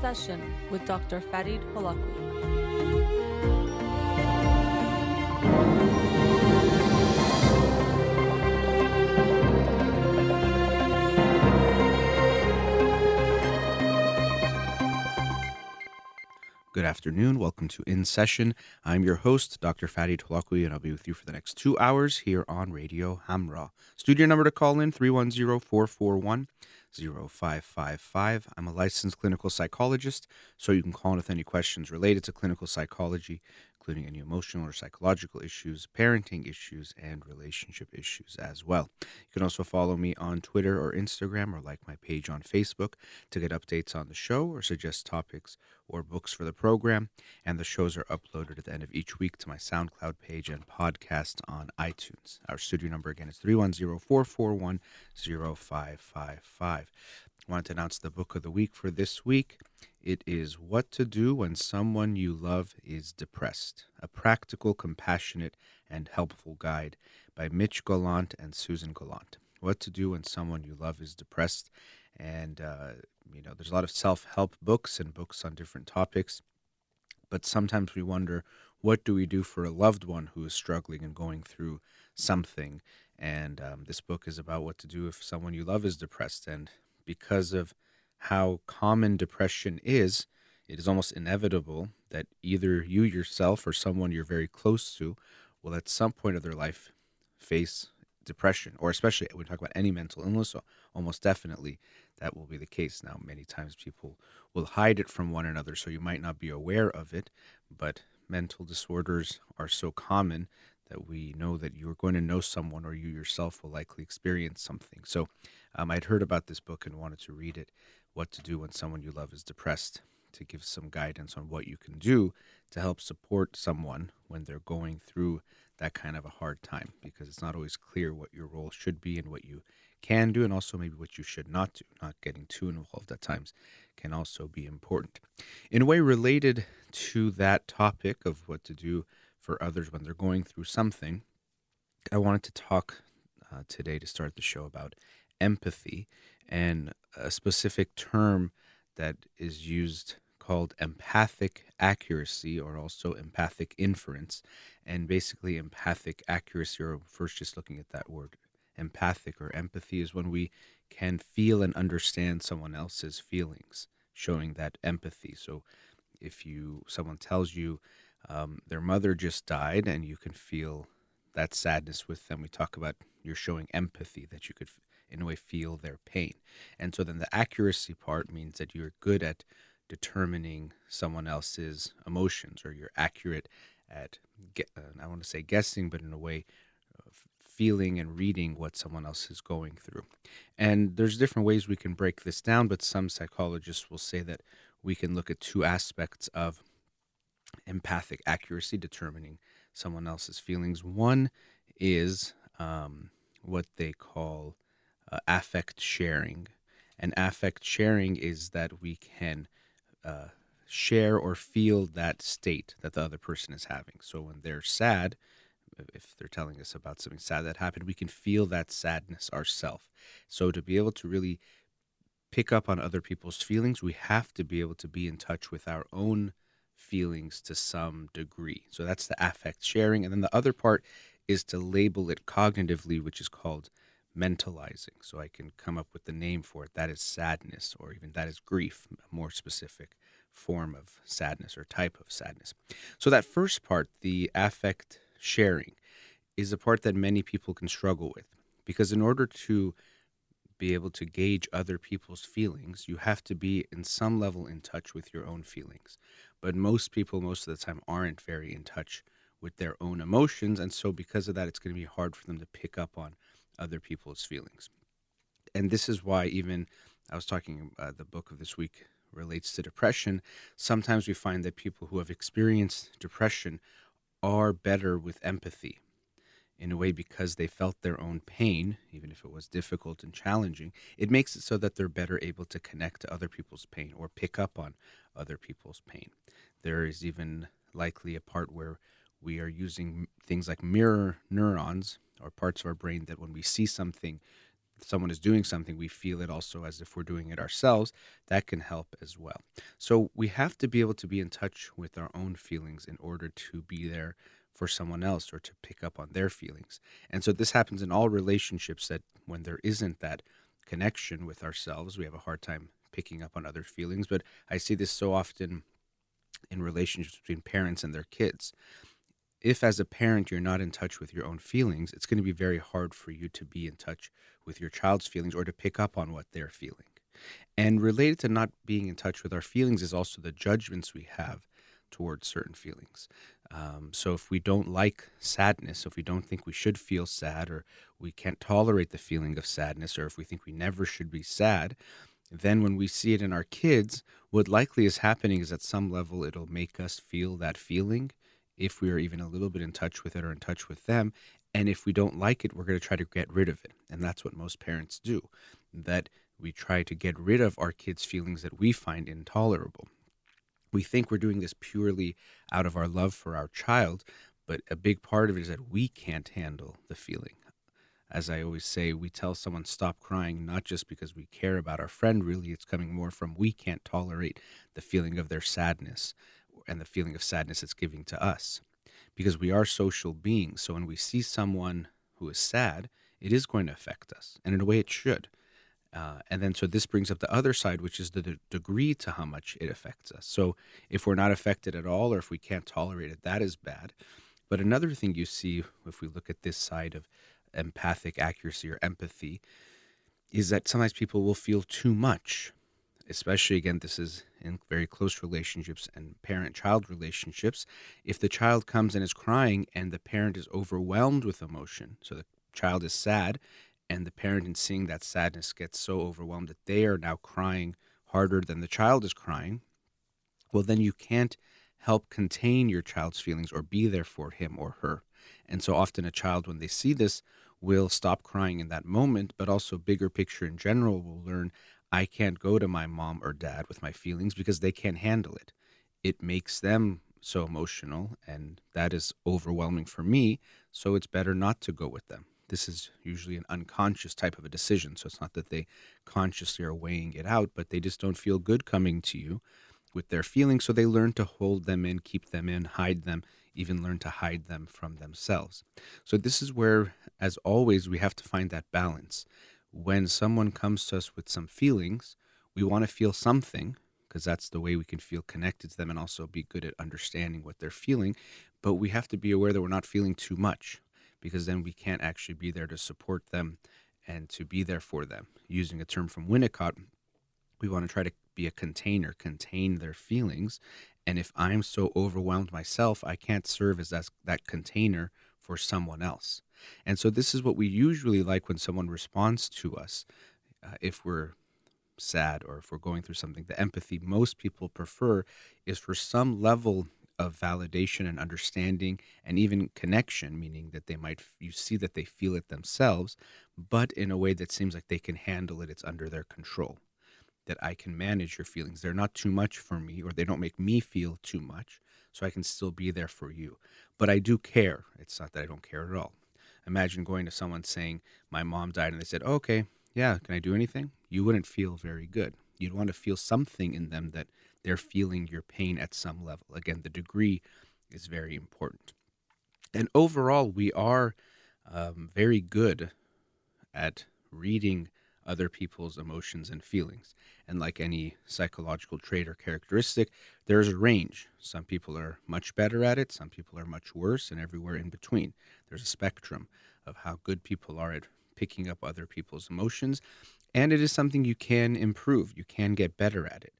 Session with Dr. Farid Holakouee. Good afternoon. Welcome to In Session. I'm your host, Dr. Farid Holakouee, and I'll be with you for the next two hours here on Radio Hamrah. Studio number to call in 310 441 0555. I'm a licensed clinical psychologist, so you can call in with any questions related to clinical psychology, including any emotional or psychological issues, parenting issues, and relationship issues as well. You can also follow me on Twitter or Instagram or like my page on Facebook to get updates on the show or suggest topics or books for the program. And the shows are uploaded at the end of each week to my SoundCloud page and podcast on iTunes. Our studio number again is 310 441 0555. Want to announce the book of the week for this week. It is What to Do When Someone You Love is Depressed, a practical, compassionate, and helpful guide by Mitch Golant and Susan Golant. What to do when someone you love is depressed. And, uh, you know, there's a lot of self help books and books on different topics. But sometimes we wonder, what do we do for a loved one who is struggling and going through something? And um, this book is about what to do if someone you love is depressed. And because of how common depression is, it is almost inevitable that either you yourself or someone you're very close to will at some point of their life face depression, or especially when we talk about any mental illness, almost definitely that will be the case. Now, many times people will hide it from one another, so you might not be aware of it, but mental disorders are so common that we know that you're going to know someone or you yourself will likely experience something. So um, I'd heard about this book and wanted to read it What to Do When Someone You Love is Depressed to give some guidance on what you can do to help support someone when they're going through that kind of a hard time because it's not always clear what your role should be and what you can do and also maybe what you should not do. Not getting too involved at times can also be important. In a way related to that topic of what to do for others when they're going through something, I wanted to talk uh, today to start the show about empathy and a specific term that is used called empathic accuracy or also empathic inference. And basically, empathic accuracy, or first just looking at that word, empathic or empathy, is when we can feel and understand someone else's feelings, showing that empathy. So if you someone tells you um, their mother just died and you can feel that sadness with them, we talk about you're showing empathy that you could in a way feel their pain. And so then the accuracy part means that you're good at determining someone else's emotions or you're accurate at uh, I want to say guessing but in a way feeling and reading what someone else is going through. And there's different ways we can break this down, but some psychologists will say that we can look at two aspects of empathic accuracy, determining someone else's feelings. One is um, what they call uh, affect sharing. And affect sharing is that we can uh, share or feel that state that the other person is having. So when they're sad, if they're telling us about something sad that happened, we can feel that sadness ourselves. So to be able to really pick up on other people's feelings, we have to be able to be in touch with our own feelings to some degree. So that's the affect sharing. And then the other part is to label it cognitively, which is called mentalizing. So I can come up with the name for it. That is sadness, or even that is grief, a more specific form of sadness or type of sadness. So that first part, the affect sharing, is a part that many people can struggle with because in order to be able to gauge other people's feelings, you have to be in some level in touch with your own feelings. But most people, most of the time, aren't very in touch with their own emotions. And so, because of that, it's going to be hard for them to pick up on other people's feelings. And this is why, even I was talking, uh, the book of this week relates to depression. Sometimes we find that people who have experienced depression are better with empathy in a way because they felt their own pain, even if it was difficult and challenging. It makes it so that they're better able to connect to other people's pain or pick up on other people's pain. There is even likely a part where we are using things like mirror neurons or parts of our brain that when we see something someone is doing something, we feel it also as if we're doing it ourselves. That can help as well. So we have to be able to be in touch with our own feelings in order to be there for someone else or to pick up on their feelings. And so this happens in all relationships that when there isn't that connection with ourselves, we have a hard time picking up on other feelings. But I see this so often in relationships between parents and their kids if as a parent you're not in touch with your own feelings, it's going to be very hard for you to be in touch with your child's feelings or to pick up on what they're feeling. And related to not being in touch with our feelings is also the judgments we have towards certain feelings. Um, so if we don't like sadness, if we don't think we should feel sad, or we can't tolerate the feeling of sadness, or if we think we never should be sad, then when we see it in our kids, what likely is happening is at some level it'll make us feel that feeling if we are even a little bit in touch with it or in touch with them. And if we don't like it, we're going to try to get rid of it. And that's what most parents do, that we try to get rid of our kids' feelings that we find intolerable. We think we're doing this purely out of our love for our child, but a big part of it is that we can't handle the feeling. As I always say, we tell someone stop crying not just because we care about our friend, really, it's coming more from we can't tolerate the feeling of their sadness and the feeling of sadness it's giving to us because we are social beings. So when we see someone who is sad, it is going to affect us, and in a way, it should. Uh, and then, so this brings up the other side, which is the degree to how much it affects us. So, if we're not affected at all, or if we can't tolerate it, that is bad. But another thing you see, if we look at this side of empathic accuracy or empathy, is that sometimes people will feel too much especially again, this is in very close relationships and parent child relationships. If the child comes and is crying and the parent is overwhelmed with emotion, so the child is sad, and the parent, in seeing that sadness, gets so overwhelmed that they are now crying harder than the child is crying, well, then you can't help contain your child's feelings or be there for him or her. And so often a child, when they see this, will stop crying in that moment, but also bigger picture in general will learn I can't go to my mom or dad with my feelings because they can't handle it. It makes them so emotional, and that is overwhelming for me. So it's better not to go with them. This is usually an unconscious type of a decision. So it's not that they consciously are weighing it out, but they just don't feel good coming to you with their feelings. So they learn to hold them in, keep them in, hide them, even learn to hide them from themselves. So this is where, as always, we have to find that balance when someone comes to us with some feelings, we want to feel something because that's the way we can feel connected to them and also be good at understanding what they're feeling. But we have to be aware that we're not feeling too much because then we can't actually be there to support them and to be there for them. Using a term from Winnicott, we want to try to be a container, contain their feelings. And if I'm so overwhelmed myself, I can't serve as that, that container for someone else. And so this is what we usually like when someone responds to us. Uh, if we're sad or if we're going through something, the empathy most people prefer is for some level of validation and understanding and even connection, meaning that they might, you see that they feel it themselves, but in a way that seems like they can handle it, it's under their control. That I can manage your feelings. They're not too much for me, or they don't make me feel too much, so I can still be there for you. But I do care. It's not that I don't care at all. Imagine going to someone saying, My mom died, and they said, Okay, yeah, can I do anything? You wouldn't feel very good. You'd want to feel something in them that they're feeling your pain at some level. Again, the degree is very important. And overall, we are um, very good at reading other people's emotions and feelings. And like any psychological trait or characteristic, there's a range. Some people are much better at it, some people are much worse, and everywhere in between. There's a spectrum of how good people are at picking up other people's emotions. And it is something you can improve, you can get better at it.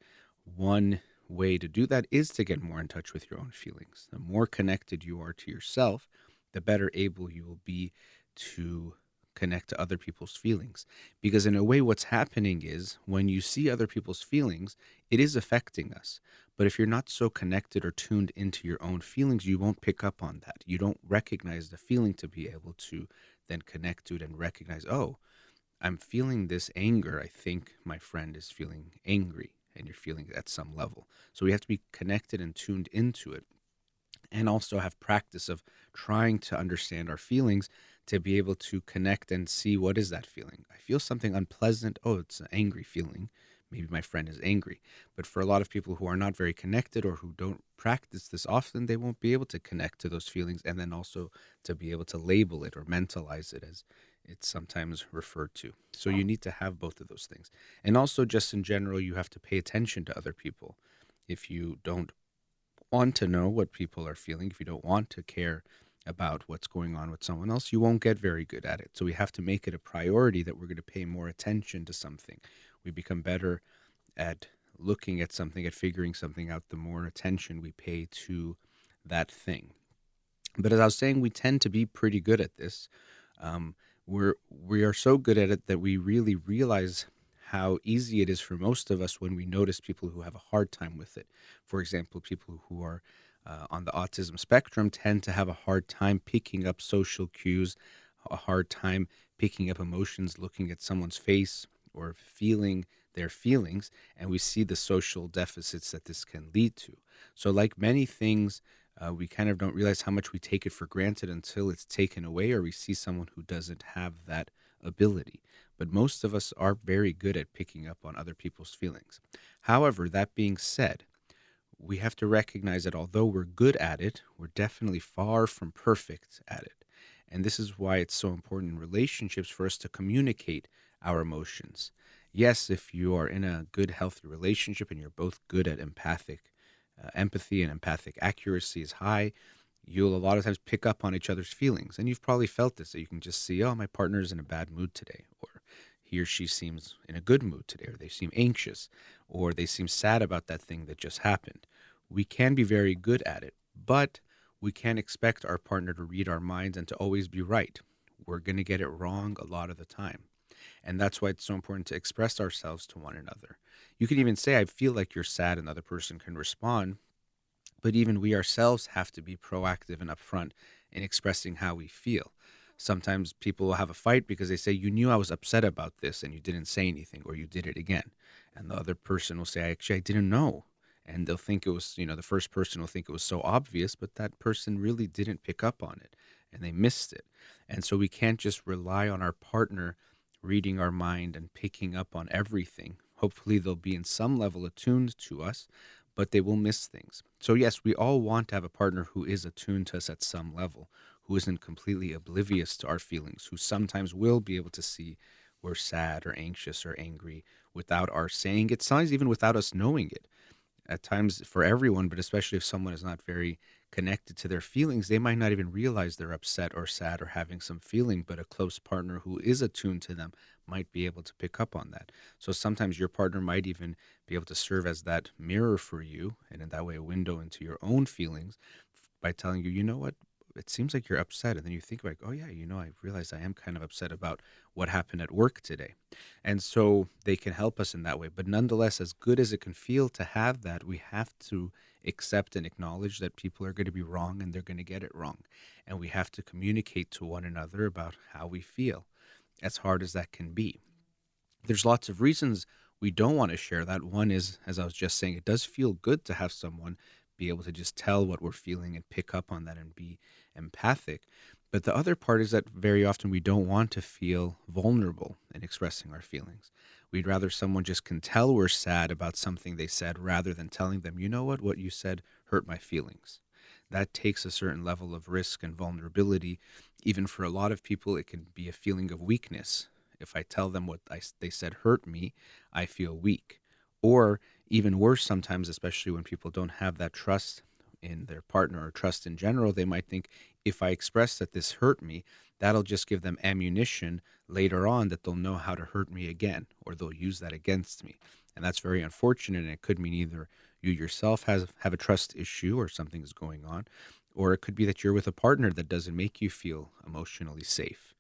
One way to do that is to get more in touch with your own feelings. The more connected you are to yourself, the better able you will be to connect to other people's feelings. Because in a way, what's happening is when you see other people's feelings, it is affecting us. But if you're not so connected or tuned into your own feelings, you won't pick up on that. You don't recognize the feeling to be able to then connect to it and recognize, oh, I'm feeling this anger. I think my friend is feeling angry and you're feeling at some level. So we have to be connected and tuned into it and also have practice of trying to understand our feelings to be able to connect and see what is that feeling. I feel something unpleasant. Oh, it's an angry feeling. Maybe my friend is angry. But for a lot of people who are not very connected or who don't practice this often, they won't be able to connect to those feelings and then also to be able to label it or mentalize it as it's sometimes referred to. So you need to have both of those things. And also, just in general, you have to pay attention to other people. If you don't want to know what people are feeling, if you don't want to care about what's going on with someone else, you won't get very good at it. So we have to make it a priority that we're going to pay more attention to something. We become better at looking at something, at figuring something out, the more attention we pay to that thing. But as I was saying, we tend to be pretty good at this. Um, we're we are so good at it that we really realize how easy it is for most of us when we notice people who have a hard time with it. For example, people who are uh, on the autism spectrum tend to have a hard time picking up social cues, a hard time picking up emotions, looking at someone's face or feeling their feelings, and we see the social deficits that this can lead to. So, like many things, uh, we kind of don't realize how much we take it for granted until it's taken away or we see someone who doesn't have that ability. But most of us are very good at picking up on other people's feelings. However, that being said, we have to recognize that although we're good at it, we're definitely far from perfect at it. And this is why it's so important in relationships for us to communicate our emotions. Yes, if you are in a good, healthy relationship and you're both good at empathic uh, empathy and empathic accuracy is high, you'll a lot of times pick up on each other's feelings. And you've probably felt this that you can just see, oh, my partner's in a bad mood today, or he or she seems in a good mood today, or they seem anxious, or they seem sad about that thing that just happened. We can be very good at it, but we can't expect our partner to read our minds and to always be right. We're going to get it wrong a lot of the time. And that's why it's so important to express ourselves to one another. You can even say, I feel like you're sad, another person can respond. But even we ourselves have to be proactive and upfront in expressing how we feel. Sometimes people will have a fight because they say, You knew I was upset about this and you didn't say anything, or you did it again. And the other person will say, Actually, I didn't know. And they'll think it was, you know, the first person will think it was so obvious, but that person really didn't pick up on it and they missed it. And so we can't just rely on our partner reading our mind and picking up on everything. Hopefully, they'll be in some level attuned to us, but they will miss things. So, yes, we all want to have a partner who is attuned to us at some level, who isn't completely oblivious to our feelings, who sometimes will be able to see we're sad or anxious or angry without our saying it, sometimes even without us knowing it. At times, for everyone, but especially if someone is not very connected to their feelings, they might not even realize they're upset or sad or having some feeling, but a close partner who is attuned to them might be able to pick up on that. So sometimes your partner might even be able to serve as that mirror for you, and in that way, a window into your own feelings by telling you, you know what, it seems like you're upset. And then you think like oh yeah you know i realize i am kind of upset about what happened at work today. And so they can help us in that way. But nonetheless as good as it can feel to have that we have to accept and acknowledge that people are going to be wrong and they're going to get it wrong and we have to communicate to one another about how we feel as hard as that can be there's lots of reasons we don't want to share that one is as i was just saying it does feel good to have someone be able to just tell what we're feeling and pick up on that and be empathic. But the other part is that very often we don't want to feel vulnerable in expressing our feelings. We'd rather someone just can tell we're sad about something they said rather than telling them, you know what, what you said hurt my feelings. That takes a certain level of risk and vulnerability. Even for a lot of people, it can be a feeling of weakness. If I tell them what I, they said hurt me, I feel weak. Or even worse, sometimes, especially when people don't have that trust in their partner or trust in general, they might think if I express that this hurt me, that'll just give them ammunition later on that they'll know how to hurt me again or they'll use that against me. And that's very unfortunate. And it could mean either you yourself has have a trust issue or something is going on, or it could be that you're with a partner that doesn't make you feel emotionally safe.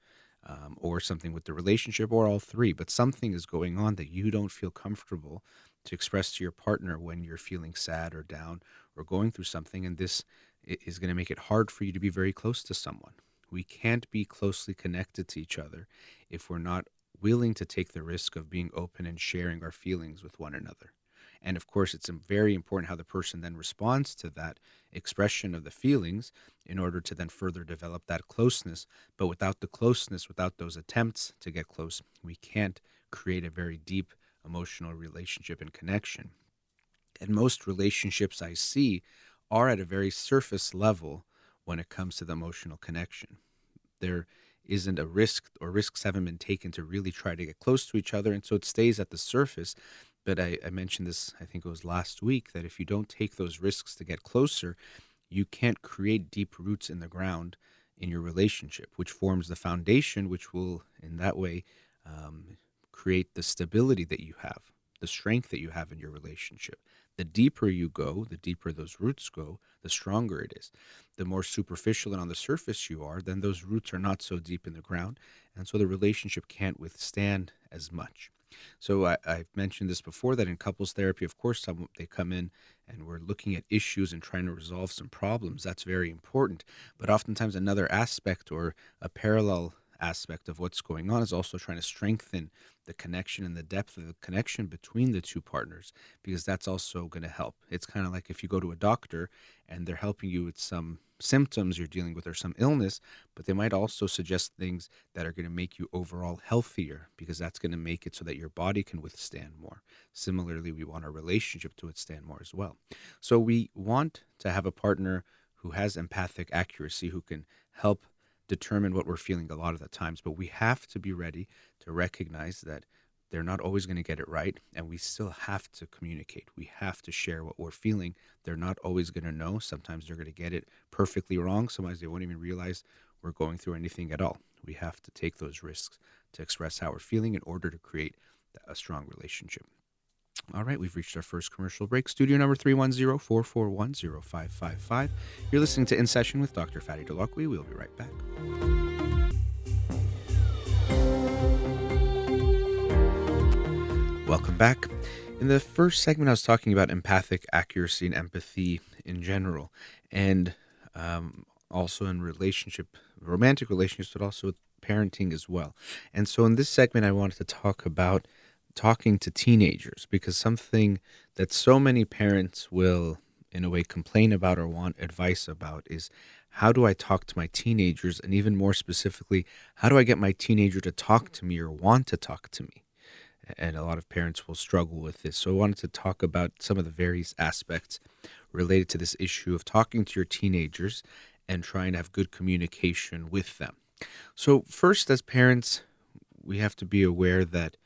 Um, or something with the relationship, or all three, but something is going on that you don't feel comfortable to express to your partner when you're feeling sad or down or going through something. And this is going to make it hard for you to be very close to someone. We can't be closely connected to each other if we're not willing to take the risk of being open and sharing our feelings with one another. And of course, it's very important how the person then responds to that expression of the feelings in order to then further develop that closeness. But without the closeness, without those attempts to get close, we can't create a very deep emotional relationship and connection. And most relationships I see are at a very surface level when it comes to the emotional connection. There isn't a risk or risks haven't been taken to really try to get close to each other. And so it stays at the surface. But I, I mentioned this, I think it was last week, that if you don't take those risks to get closer, you can't create deep roots in the ground in your relationship, which forms the foundation, which will, in that way, um, create the stability that you have, the strength that you have in your relationship. The deeper you go, the deeper those roots go, the stronger it is. The more superficial and on the surface you are, then those roots are not so deep in the ground. And so the relationship can't withstand as much. So I, have mentioned this before that in couples therapy, of course, some, they come in and we're looking at issues and trying to resolve some problems. That's very important. But oftentimes, another aspect or a parallel aspect of what's going on is also trying to strengthen the connection and the depth of the connection between the two partners because that's also going to help. It's kind of like if you go to a doctor and they're helping you with some symptoms you're dealing with or some illness, but they might also suggest things that are going to make you overall healthier because that's going to make it so that your body can withstand more. Similarly, we want our relationship to withstand more as well. So we want to have a partner who has empathic accuracy who can help determine what we're feeling a lot of the times, but we have to be ready to recognize that they're not always going to get it right, and we still have to communicate. We have to share what we're feeling. They're not always going to know. Sometimes they're going to get it perfectly wrong. Sometimes they won't even realize we're going through anything at all. We have to take those risks to express how we're feeling in order to create a strong relationship. All right, we've reached our first commercial break. Studio number 310 441 0555. You're listening to In Session with Dr. Farid Holakouee. We'll be right back. Welcome back. In the first segment, I was talking about empathic accuracy and empathy in general, and um, also in relationship, romantic relationships, but also with parenting as well. And so, in this segment, I wanted to talk about talking to teenagers because something that so many parents will in a way complain about or want advice about is how do I talk to my teenagers? And even more specifically how do I get my teenager to talk to me or want to talk to me? And a lot of parents will struggle with this. So I wanted to talk about some of the various aspects related to this issue of talking to your teenagers and trying to have good communication with them. So first as parents we have to be aware that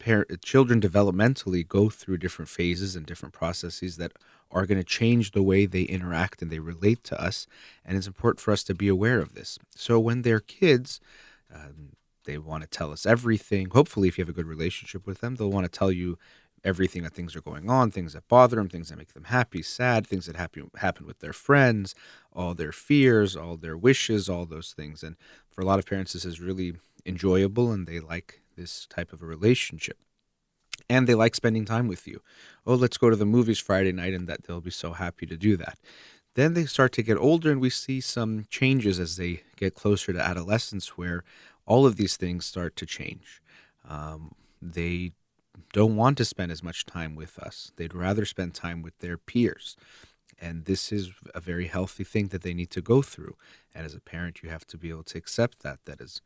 parent, children developmentally go through different phases and different processes that are going to change the way they interact and they relate to us. And it's important for us to be aware of this. So when they're kids, um, they want to tell us everything. Hopefully, if you have a good relationship with them, they'll want to tell you everything that things are going on, things that bother them, things that make them happy, sad, things that happen happen with their friends, all their fears, all their wishes, all those things. And for a lot of parents, this is really enjoyable, and they like this type of a relationship. And they like spending time with you. Oh, let's go to the movies Friday night, and that they'll be so happy to do that. Then they start to get older, and we see some changes as they get closer to adolescence, where all of these things start to change. Um, they don't want to spend as much time with us. They'd rather spend time with their peers. And this is a very healthy thing that they need to go through. And as a parent, you have to be able to accept that. That is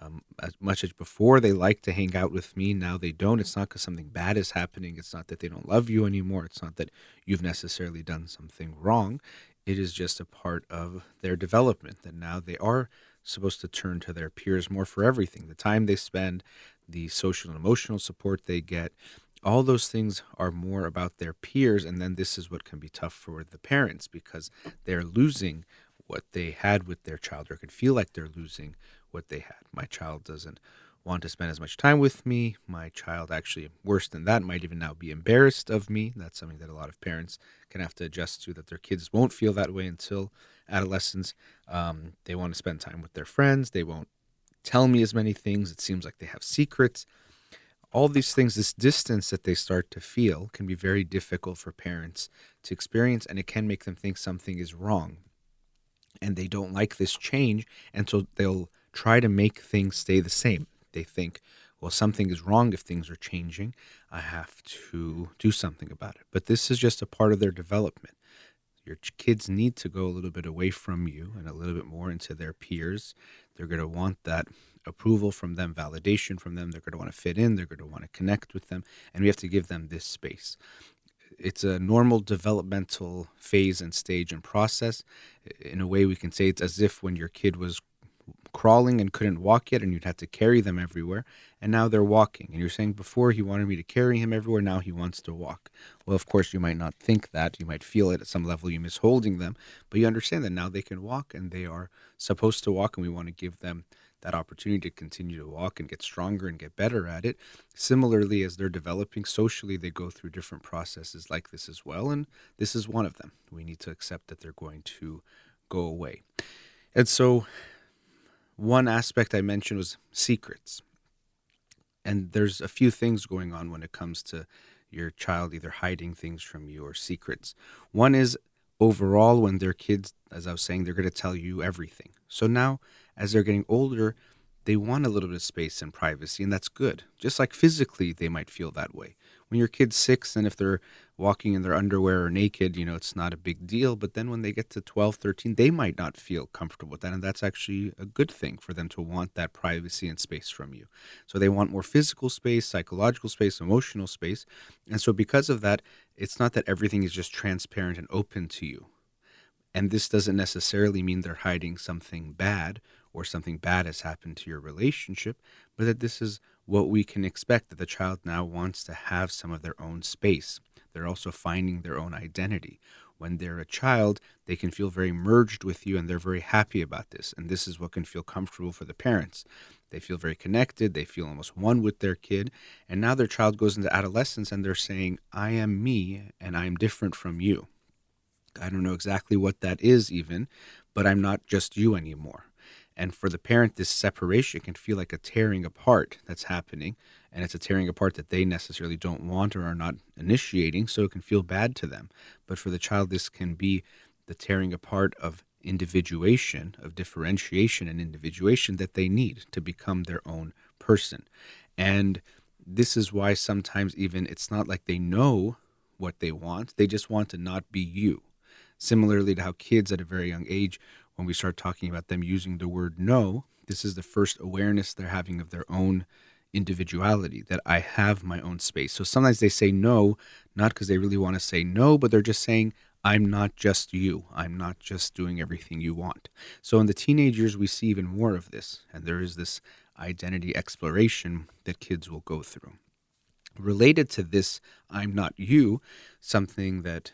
um, as much as before they like to hang out with me, now they don't. It's not because something bad is happening. It's not that they don't love you anymore. It's not that you've necessarily done something wrong. It is just a part of their development that now they are supposed to turn to their peers more for everything. The time they spend, the social and emotional support they get, all those things are more about their peers. And then this is what can be tough for the parents because they're losing what they had with their child or can feel like they're losing what they had. My child doesn't want to spend as much time with me. My child, actually, worse than that, might even now be embarrassed of me. That's something that a lot of parents can have to adjust to, that their kids won't feel that way until adolescence. Um, they want to spend time with their friends. They won't tell me as many things. It seems like they have secrets. All these things, this distance that they start to feel, can be very difficult for parents to experience, and it can make them think something is wrong. And they don't like this change, and so they'll try to make things stay the same. They think, well, something is wrong if things are changing. I have to do something about it. But this is just a part of their development. Your kids need to go a little bit away from you and a little bit more into their peers. They're going to want that approval from them, validation from them. They're going to want to fit in. They're going to want to connect with them. And we have to give them this space. It's a normal developmental phase and stage and process. In a way, we can say it's as if when your kid was crawling and couldn't walk yet, and you'd have to carry them everywhere. And now they're walking. And you're saying before he wanted me to carry him everywhere, now he wants to walk. Well, of course, you might not think that. You might feel it at some level, you miss holding them. But you understand that now they can walk and they are supposed to walk, and we want to give them that opportunity to continue to walk and get stronger and get better at it. Similarly, as they're developing socially, they go through different processes like this as well. And this is one of them. We need to accept that they're going to go away. And so one aspect I mentioned was secrets. And there's a few things going on when it comes to your child either hiding things from you or secrets. One is overall, when they're kids, as I was saying, they're going to tell you everything. So now, as they're getting older, they want a little bit of space and privacy, and that's good. Just like physically, they might feel that way when your kid's six and if they're walking in their underwear or naked, you know, it's not a big deal. But then when they get to 12, 13, they might not feel comfortable with that. And that's actually a good thing for them to want that privacy and space from you. So they want more physical space, psychological space, emotional space. And so because of that, it's not that everything is just transparent and open to you. And this doesn't necessarily mean they're hiding something bad or something bad has happened to your relationship, but that this is what we can expect that the child now wants to have some of their own space. They're also finding their own identity. When they're a child, they can feel very merged with you and they're very happy about this. And this is what can feel comfortable for the parents. They feel very connected, they feel almost one with their kid. And now their child goes into adolescence and they're saying, I am me and I'm different from you. I don't know exactly what that is, even, but I'm not just you anymore. And for the parent, this separation can feel like a tearing apart that's happening. And it's a tearing apart that they necessarily don't want or are not initiating. So it can feel bad to them. But for the child, this can be the tearing apart of individuation, of differentiation and individuation that they need to become their own person. And this is why sometimes even it's not like they know what they want, they just want to not be you. Similarly to how kids at a very young age when we start talking about them using the word no, this is the first awareness they're having of their own individuality, that I have my own space. So sometimes they say no, not because they really want to say no, but they're just saying, I'm not just you. I'm not just doing everything you want. So in the teenage years, we see even more of this. And there is this identity exploration that kids will go through. Related to this, I'm not you, something that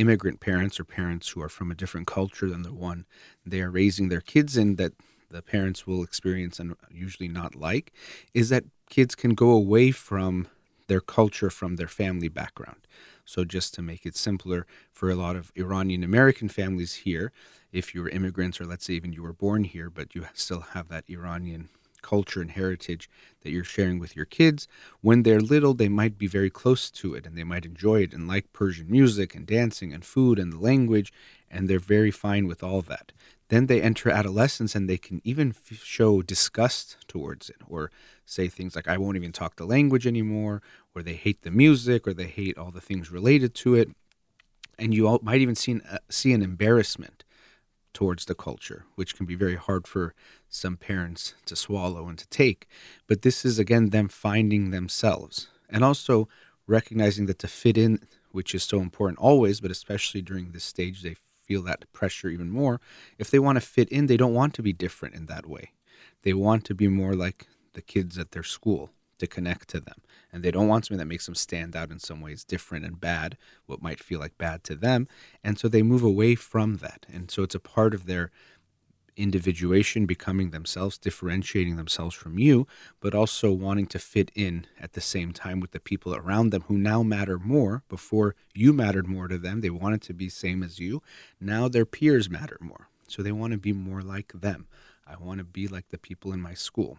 immigrant parents or parents who are from a different culture than the one they are raising their kids in that the parents will experience and usually not like is that kids can go away from their culture from their family background. So, just to make it simpler for a lot of Iranian American families here, if you were immigrants or let's say even you were born here, but you still have that Iranian culture and heritage that you're sharing with your kids. When they're little, they might be very close to it and they might enjoy it and like Persian music and dancing and food and the language, and they're very fine with all that. Then they enter adolescence and they can even f- show disgust towards it or say things like, I won't even talk the language anymore, or they hate the music, or they hate all the things related to it. And you all might even see an, uh, see an embarrassment towards the culture, which can be very hard for some parents to swallow and to take. But this is, again, them finding themselves and also recognizing that to fit in, which is so important always, but especially during this stage, they feel that pressure even more. If they want to fit in, they don't want to be different in that way. They want to be more like the kids at their school to connect to them. And they don't want something that makes them stand out in some ways different and bad, what might feel like bad to them. And so they move away from that. And so it's a part of their individuation, becoming themselves, differentiating themselves from you, but also wanting to fit in at the same time with the people around them who now matter more. Before you mattered more to them, they wanted to be same as you. Now their peers matter more. So they want to be more like them. I want to be like the people in my school.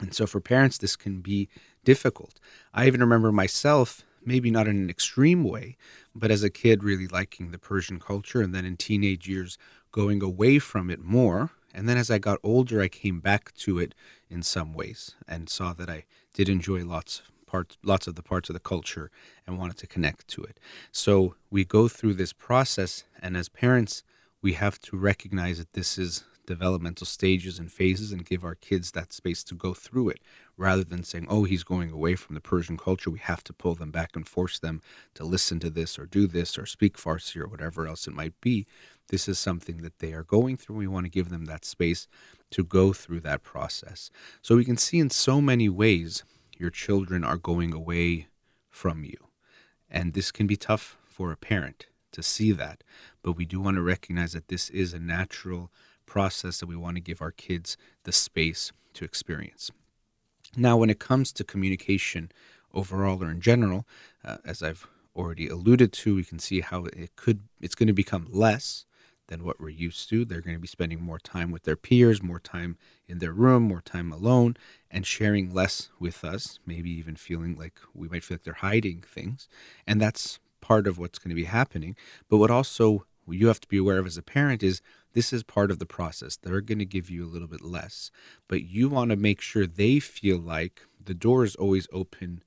And so for parents, this can be difficult. I even remember myself, maybe not in an extreme way, but as a kid, really liking the Persian culture. And then in teenage years, going away from it more. And then as I got older, I came back to it in some ways and saw that I did enjoy lots of parts lots of the parts of the culture and wanted to connect to it so we go through this process and as parents we have to recognize that this is developmental stages and phases and give our kids that space to go through it rather than saying oh he's going away from the persian culture we have to pull them back and force them to listen to this or do this or speak farsi or whatever else it might be. This is something that they are going through we want to give them that space to go through that process. So we can see in so many ways your children are going away from you and this can be tough for a parent to see that but we do want to recognize that this is a natural process that we want to give our kids the space to experience. Now, when it comes to communication overall or in general, uh, as I've already alluded to, we can see how it could it's going to become less than what we're used to. They're going to be spending more time with their peers, more time in their room, more time alone, and sharing less with us, maybe even feeling like we might feel like they're hiding things. And that's part of what's going to be happening. But what also you have to be aware of as a parent is this is part of the process. They're going to give you a little bit less, but you want to make sure they feel like the door is always open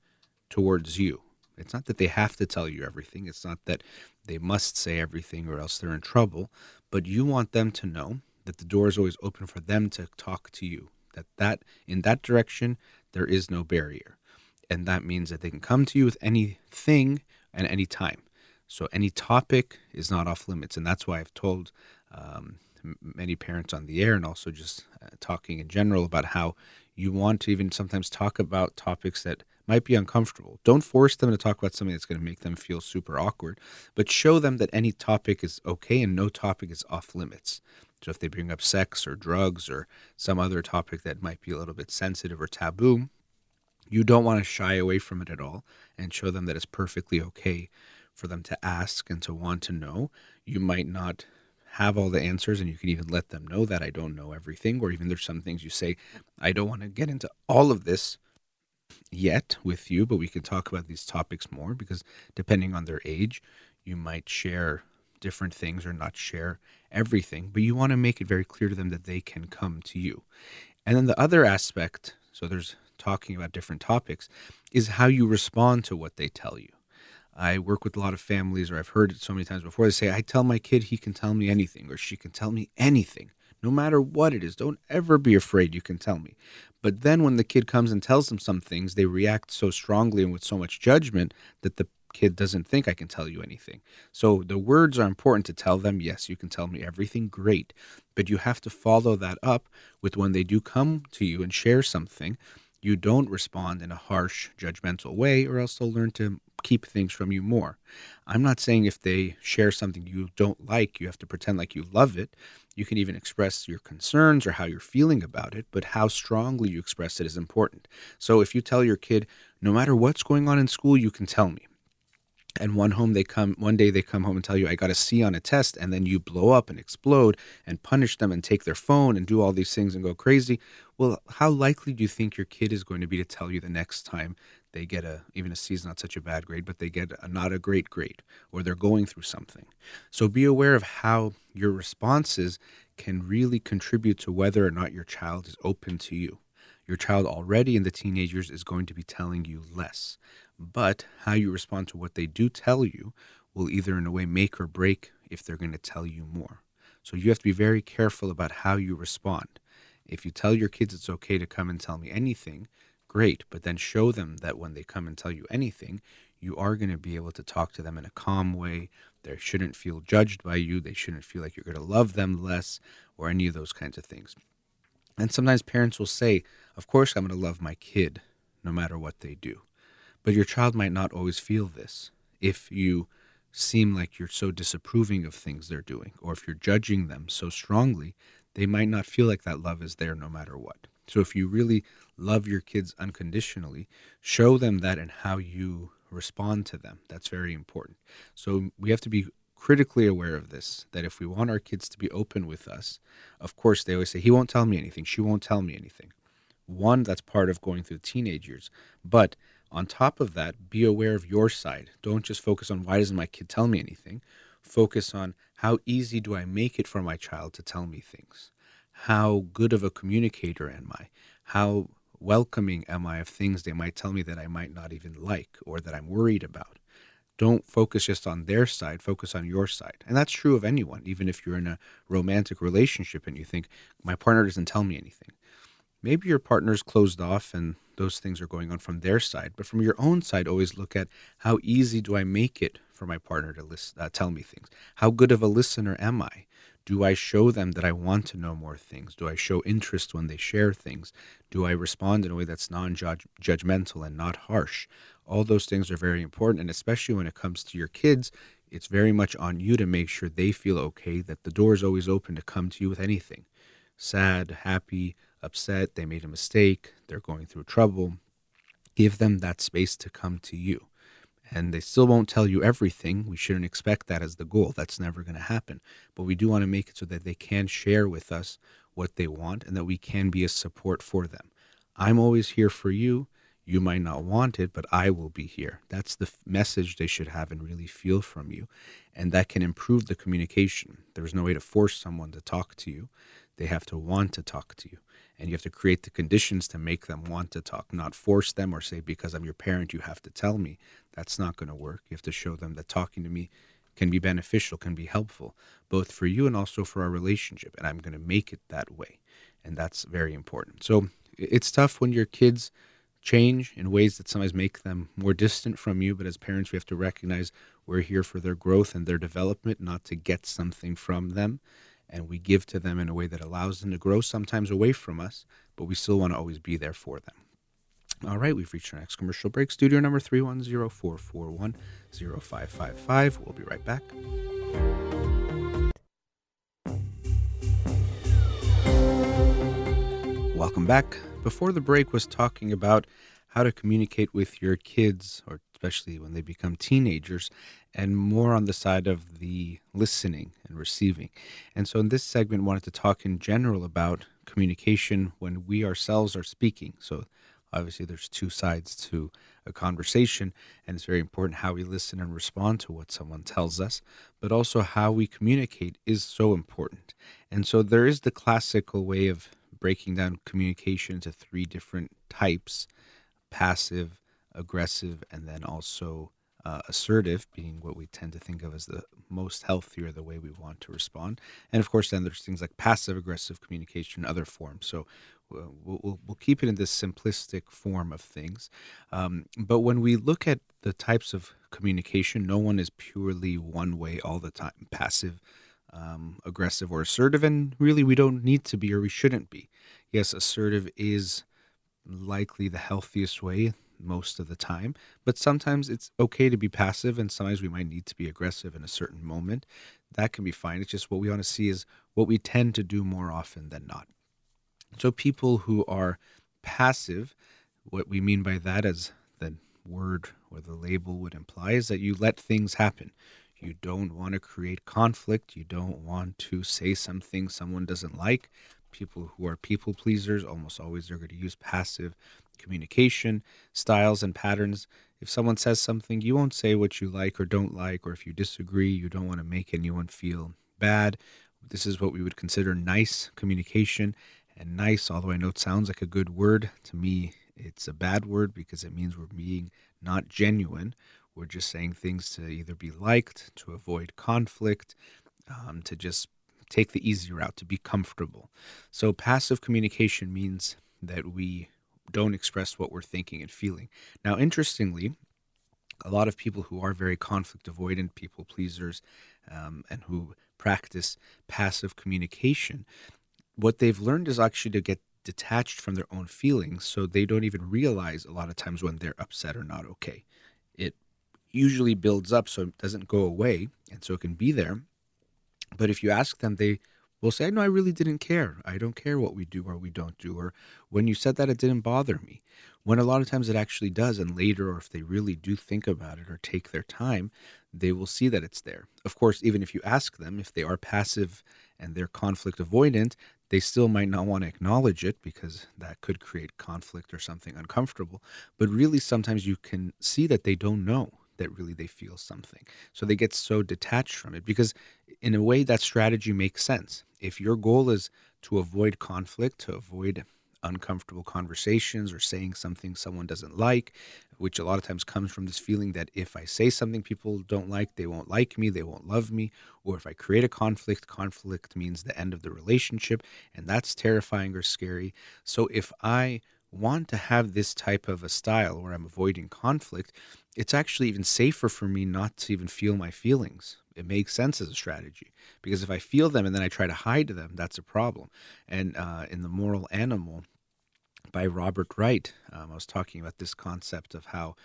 towards you. It's not that they have to tell you everything. It's not that they must say everything or else they're in trouble, but you want them to know that the door is always open for them to talk to you. That that in that direction there is no barrier. And that means that they can come to you with anything and any time. So any topic is not off limits, and that's why I've told um, many parents on the air and also just uh, talking in general about how you want to even sometimes talk about topics that might be uncomfortable. Don't force them to talk about something that's going to make them feel super awkward, but show them that any topic is okay and no topic is off limits. So if they bring up sex or drugs or some other topic that might be a little bit sensitive or taboo, you don't want to shy away from it at all and show them that it's perfectly okay for them to ask and to want to know. You might not have all the answers and you can even let them know that I don't know everything or even there's some things you say I don't want to get into all of this yet with you but we can talk about these topics more because depending on their age you might share different things or not share everything but you want to make it very clear to them that they can come to you and then the other aspect so there's talking about different topics is how you respond to what they tell you I work with a lot of families, or I've heard it so many times before. They say, I tell my kid he can tell me anything, or she can tell me anything, no matter what it is. Don't ever be afraid, you can tell me. But then when the kid comes and tells them some things, they react so strongly and with so much judgment that the kid doesn't think I can tell you anything. So the words are important to tell them, yes, you can tell me everything, great. But you have to follow that up with when they do come to you and share something, you don't respond in a harsh, judgmental way, or else they'll learn to keep things from you more. I'm not saying if they share something you don't like, you have to pretend like you love it. You can even express your concerns or how you're feeling about it, but how strongly you express it is important. So if you tell your kid, no matter what's going on in school, you can tell me and one home they come one day they come home and tell you i got a c on a test and then you blow up and explode and punish them and take their phone and do all these things and go crazy. Well how likely do you think your kid is going to be to tell you the next time they get a even a c is not such a bad grade but they get a not a great grade or they're going through something? So be aware of how your responses can really contribute to whether or not your child is open to you. Your child already in the teenagers is going to be telling you less but how you respond to what they do tell you will either in a way make or break if they're going to tell you more. So you have to be very careful about how you respond. If you tell your kids it's okay to come and tell me anything, great, but then show them that when they come and tell you anything, you are going to be able to talk to them in a calm way. They shouldn't feel judged by you. They shouldn't feel like you're going to love them less or any of those kinds of things. And sometimes parents will say, Of course, I'm going to love my kid no matter what they do. But your child might not always feel this if you seem like you're so disapproving of things they're doing, or if you're judging them so strongly, they might not feel like that love is there no matter what. So if you really love your kids unconditionally, show them that and how you respond to them. That's very important. So we have to be critically aware of this that if we want our kids to be open with us, of course, they always say, he won't tell me anything, she won't tell me anything. One, that's part of going through teenage years. But on top of that, be aware of your side. Don't just focus on why doesn't my kid tell me anything. Focus on how easy do I make it for my child to tell me things? How good of a communicator am I? How welcoming am I of things they might tell me that I might not even like or that I'm worried about? Don't focus just on their side, focus on your side. And that's true of anyone, even if you're in a romantic relationship and you think, my partner doesn't tell me anything. Maybe your partner's closed off and those things are going on from their side. But from your own side, always look at how easy do I make it for my partner to uh, tell me things? How good of a listener am I? Do I show them that I want to know more things? Do I show interest when they share things? Do I respond in a way that's non judgmental and not harsh? All those things are very important. And especially when it comes to your kids, it's very much on you to make sure they feel okay, that the door is always open to come to you with anything sad, happy, upset, they made a mistake, they're going through trouble. Give them that space to come to you and they still won't tell you everything. We shouldn't expect that as the goal. That's never going to happen. But we do want to make it so that they can share with us what they want and that we can be a support for them. I'm always here for you. You might not want it, but I will be here. That's the f- message they should have and really feel from you. And that can improve the communication. There's no way to force someone to talk to you, they have to want to talk to you and you have to create the conditions to make them want to talk not force them or say because i'm your parent you have to tell me. That's not going to work. You have to show them that talking to me can be beneficial can be helpful both for you and also for our relationship and i'm going to make it that way. And that's very important. So it's tough when your kids change in ways that sometimes make them more distant from you but as parents we have to recognize we're here for their growth and their development not to get something from them and we give to them in a way that allows them to grow sometimes away from us, but we still want to always be there for them. All right, we've reached our next commercial break. Studio number 310 441 0555. We'll be right back. Welcome back. Before the break was talking about how to communicate with your kids, or especially when they become teenagers, and more on the side of the listening and receiving. And so in this segment, wanted to talk in general about communication when we ourselves are speaking. So obviously there's two sides to a conversation and it's very important how we listen and respond to what someone tells us but also how we communicate is so important and so there is the classical way of breaking down communication into three different types passive aggressive and then also uh, assertive being what we tend to think of as the most healthy or the way we want to respond. And of course, then there's things like passive aggressive communication, other forms. So uh, we'll, we'll, we'll, keep it in this simplistic form of things. Um, but when we look at the types of communication, no one is purely one way all the time passive, um, aggressive, or assertive. And really, we don't need to be or we shouldn't be. Yes, assertive is likely the healthiest way most of the time, but sometimes it's okay to be passive and sometimes we might need to be aggressive in a certain moment. That can be fine. It's just what we want to see is what we tend to do more often than not. So people who are passive, what we mean by that as the word or the label would imply is that you let things happen. You don't want to create conflict. You don't want to say something someone doesn't like. People who are people pleasers almost always are going to use passive communication styles and patterns. If someone says something, you won't say what you like or don't like, or if you disagree, you don't want to make anyone feel bad. This is what we would consider nice communication. And nice, although I know it sounds like a good word, to me, it's a bad word because it means we're being not genuine. We're just saying things to either be liked, to avoid conflict, um, to just take the easy route, to be comfortable. So passive communication means that we don't express what we're thinking and feeling. Now, interestingly, a lot of people who are very conflict avoidant, people pleasers, um, and who practice passive communication, what they've learned is actually to get detached from their own feelings so they don't even realize a lot of times when they're upset or not okay. It usually builds up so it doesn't go away and so it can be there. But if you ask them, they will say, No, I really didn't care. I don't care what we do or we don't do. Or when you said that, it didn't bother me. When a lot of times it actually does. And later, or if they really do think about it or take their time, they will see that it's there. Of course, even if you ask them, if they are passive and they're conflict avoidant, they still might not want to acknowledge it because that could create conflict or something uncomfortable. But really, sometimes you can see that they don't know that really they feel something. So they get so detached from it because, in a way, that strategy makes sense. If your goal is to avoid conflict, to avoid uncomfortable conversations or saying something someone doesn't like, which a lot of times comes from this feeling that if I say something people don't like, they won't like me, they won't love me, or if I create a conflict, conflict means the end of the relationship, and that's terrifying or scary. So if I want to have this type of a style where I'm avoiding conflict, it's actually even safer for me not to even feel my feelings. It makes sense as a strategy because if I feel them and then I try to hide them, that's a problem. And uh, in The Moral Animal by Robert Wright, um, I was talking about this concept of how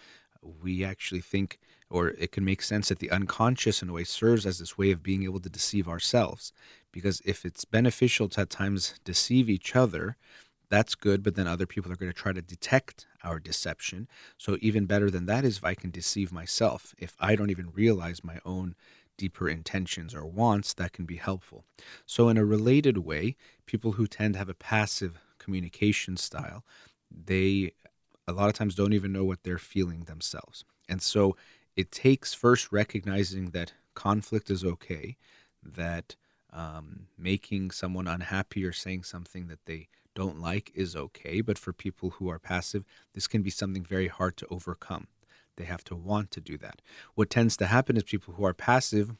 we actually think, or it can make sense that the unconscious in a way serves as this way of being able to deceive ourselves. Because if it's beneficial to at times deceive each other, that's good, but then other people are going to try to detect our deception. So, even better than that is if I can deceive myself. If I don't even realize my own deeper intentions or wants, that can be helpful. So, in a related way, people who tend to have a passive communication style, they a lot of times don't even know what they're feeling themselves. And so, it takes first recognizing that conflict is okay, that um, making someone unhappy or saying something that they don't like is okay, but for people who are passive, this can be something very hard to overcome. They have to want to do that. What tends to happen is people who are passive,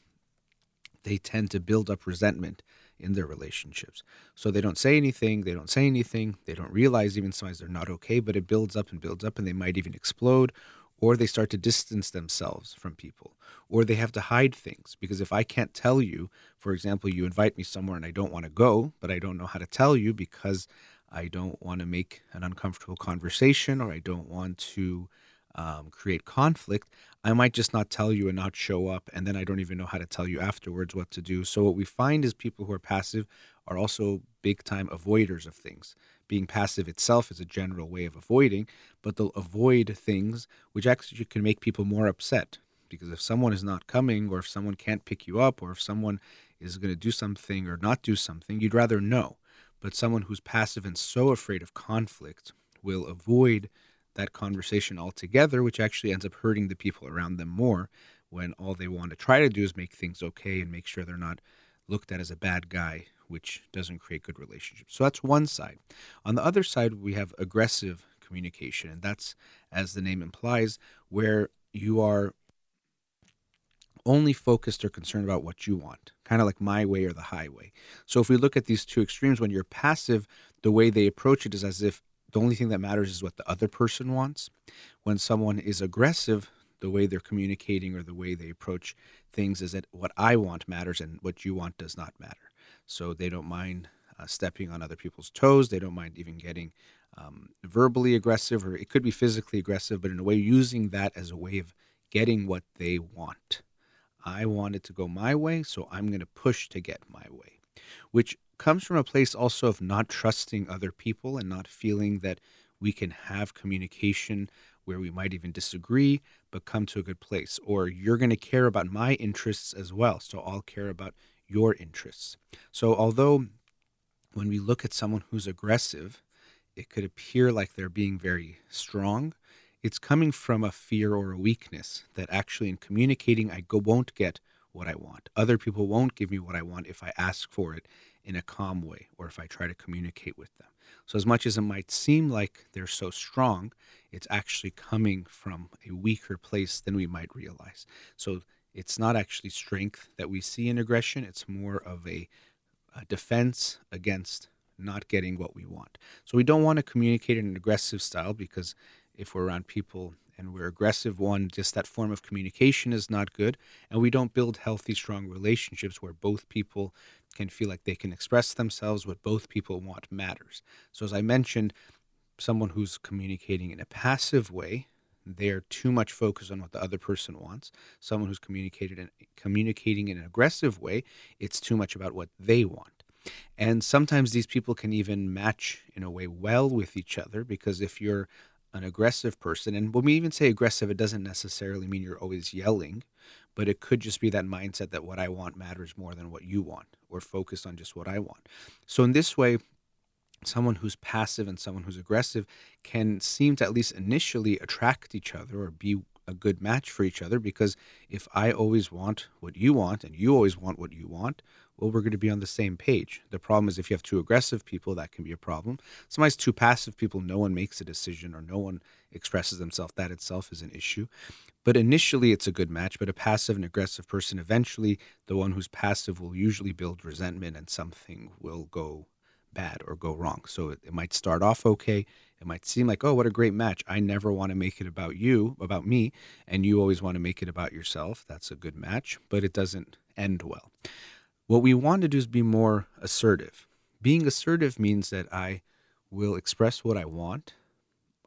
they tend to build up resentment in their relationships. So they don't say anything, they don't say anything, they don't realize even sometimes they're not okay, but it builds up and builds up and they might even explode or they start to distance themselves from people, or they have to hide things. Because if I can't tell you, for example, you invite me somewhere and I don't want to go, but I don't know how to tell you because I don't want to make an uncomfortable conversation or I don't want to um, create conflict, I might just not tell you and not show up. And then I don't even know how to tell you afterwards what to do. So, what we find is people who are passive are also big time avoiders of things. Being passive itself is a general way of avoiding, but they'll avoid things which actually can make people more upset. Because if someone is not coming, or if someone can't pick you up, or if someone is going to do something or not do something, you'd rather know. But someone who's passive and so afraid of conflict will avoid that conversation altogether, which actually ends up hurting the people around them more when all they want to try to do is make things okay and make sure they're not looked at as a bad guy, which doesn't create good relationships. So that's one side. On the other side, we have aggressive communication, and that's, as the name implies, where you are only focused or concerned about what you want, kind of like my way or the highway. So if we look at these two extremes, when you're passive, the way they approach it is as if the only thing that matters is what the other person wants. When someone is aggressive, the way they're communicating or the way they approach things is that what I want matters and what you want does not matter. So they don't mind uh, stepping on other people's toes. They don't mind even getting um, verbally aggressive, or it could be physically aggressive, but in a way, using that as a way of getting what they want. I want it to go my way, so I'm going to push to get my way, which comes from a place also of not trusting other people and not feeling that we can have communication where we might even disagree, but come to a good place. Or you're going to care about my interests as well, so I'll care about your interests. So, although when we look at someone who's aggressive, it could appear like they're being very strong. It's coming from a fear or a weakness that actually, in communicating, I go, won't get what I want. Other people won't give me what I want if I ask for it in a calm way or if I try to communicate with them. So, as much as it might seem like they're so strong, it's actually coming from a weaker place than we might realize. So, it's not actually strength that we see in aggression, it's more of a, a defense against not getting what we want. So, we don't want to communicate in an aggressive style because if we're around people and we're aggressive, one, just that form of communication is not good. And we don't build healthy, strong relationships where both people can feel like they can express themselves. What both people want matters. So, as I mentioned, someone who's communicating in a passive way, they're too much focused on what the other person wants. Someone who's communicated in, communicating in an aggressive way, it's too much about what they want. And sometimes these people can even match in a way well with each other because if you're an aggressive person, and when we even say aggressive, it doesn't necessarily mean you're always yelling, but it could just be that mindset that what I want matters more than what you want, or focused on just what I want. So, in this way, someone who's passive and someone who's aggressive can seem to at least initially attract each other or be a good match for each other because if I always want what you want and you always want what you want, well, we're going to be on the same page. The problem is if you have two aggressive people, that can be a problem. Sometimes two passive people, no one makes a decision or no one expresses themselves. That itself is an issue. But initially, it's a good match. But a passive and aggressive person, eventually, the one who's passive will usually build resentment and something will go bad or go wrong. So it, it might start off okay. It might seem like, oh, what a great match. I never want to make it about you, about me, and you always want to make it about yourself. That's a good match, but it doesn't end well. What we want to do is be more assertive. Being assertive means that I will express what I want.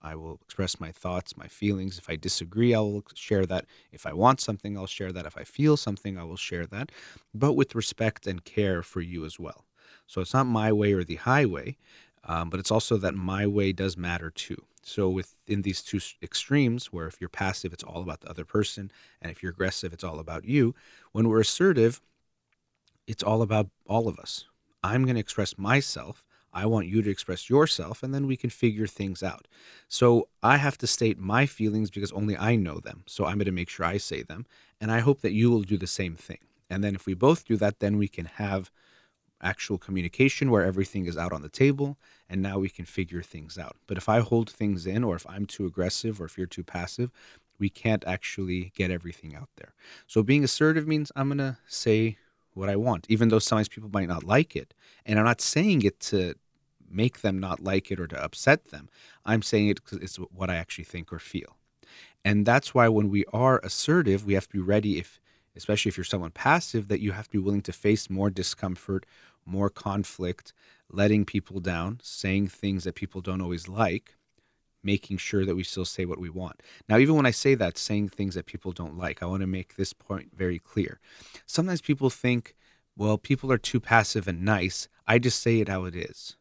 I will express my thoughts, my feelings. If I disagree, I will share that. If I want something, I'll share that. If I feel something, I will share that, but with respect and care for you as well. So it's not my way or the highway. Um, but it's also that my way does matter too. So within these two extremes, where if you're passive, it's all about the other person, and if you're aggressive, it's all about you. When we're assertive, it's all about all of us. I'm going to express myself. I want you to express yourself, and then we can figure things out. So I have to state my feelings because only I know them. So I'm going to make sure I say them, and I hope that you will do the same thing. And then if we both do that, then we can have actual communication where everything is out on the table and now we can figure things out. But if I hold things in or if I'm too aggressive or if you're too passive, we can't actually get everything out there. So being assertive means I'm going to say what I want, even though sometimes people might not like it. And I'm not saying it to make them not like it or to upset them. I'm saying it because it's what I actually think or feel. And that's why when we are assertive, we have to be ready if especially if you're someone passive that you have to be willing to face more discomfort more conflict, letting people down, saying things that people don't always like, making sure that we still say what we want. Now, even when I say that, saying things that people don't like, I want to make this point very clear. Sometimes people think, well, people are too passive and nice. I just say it how it is.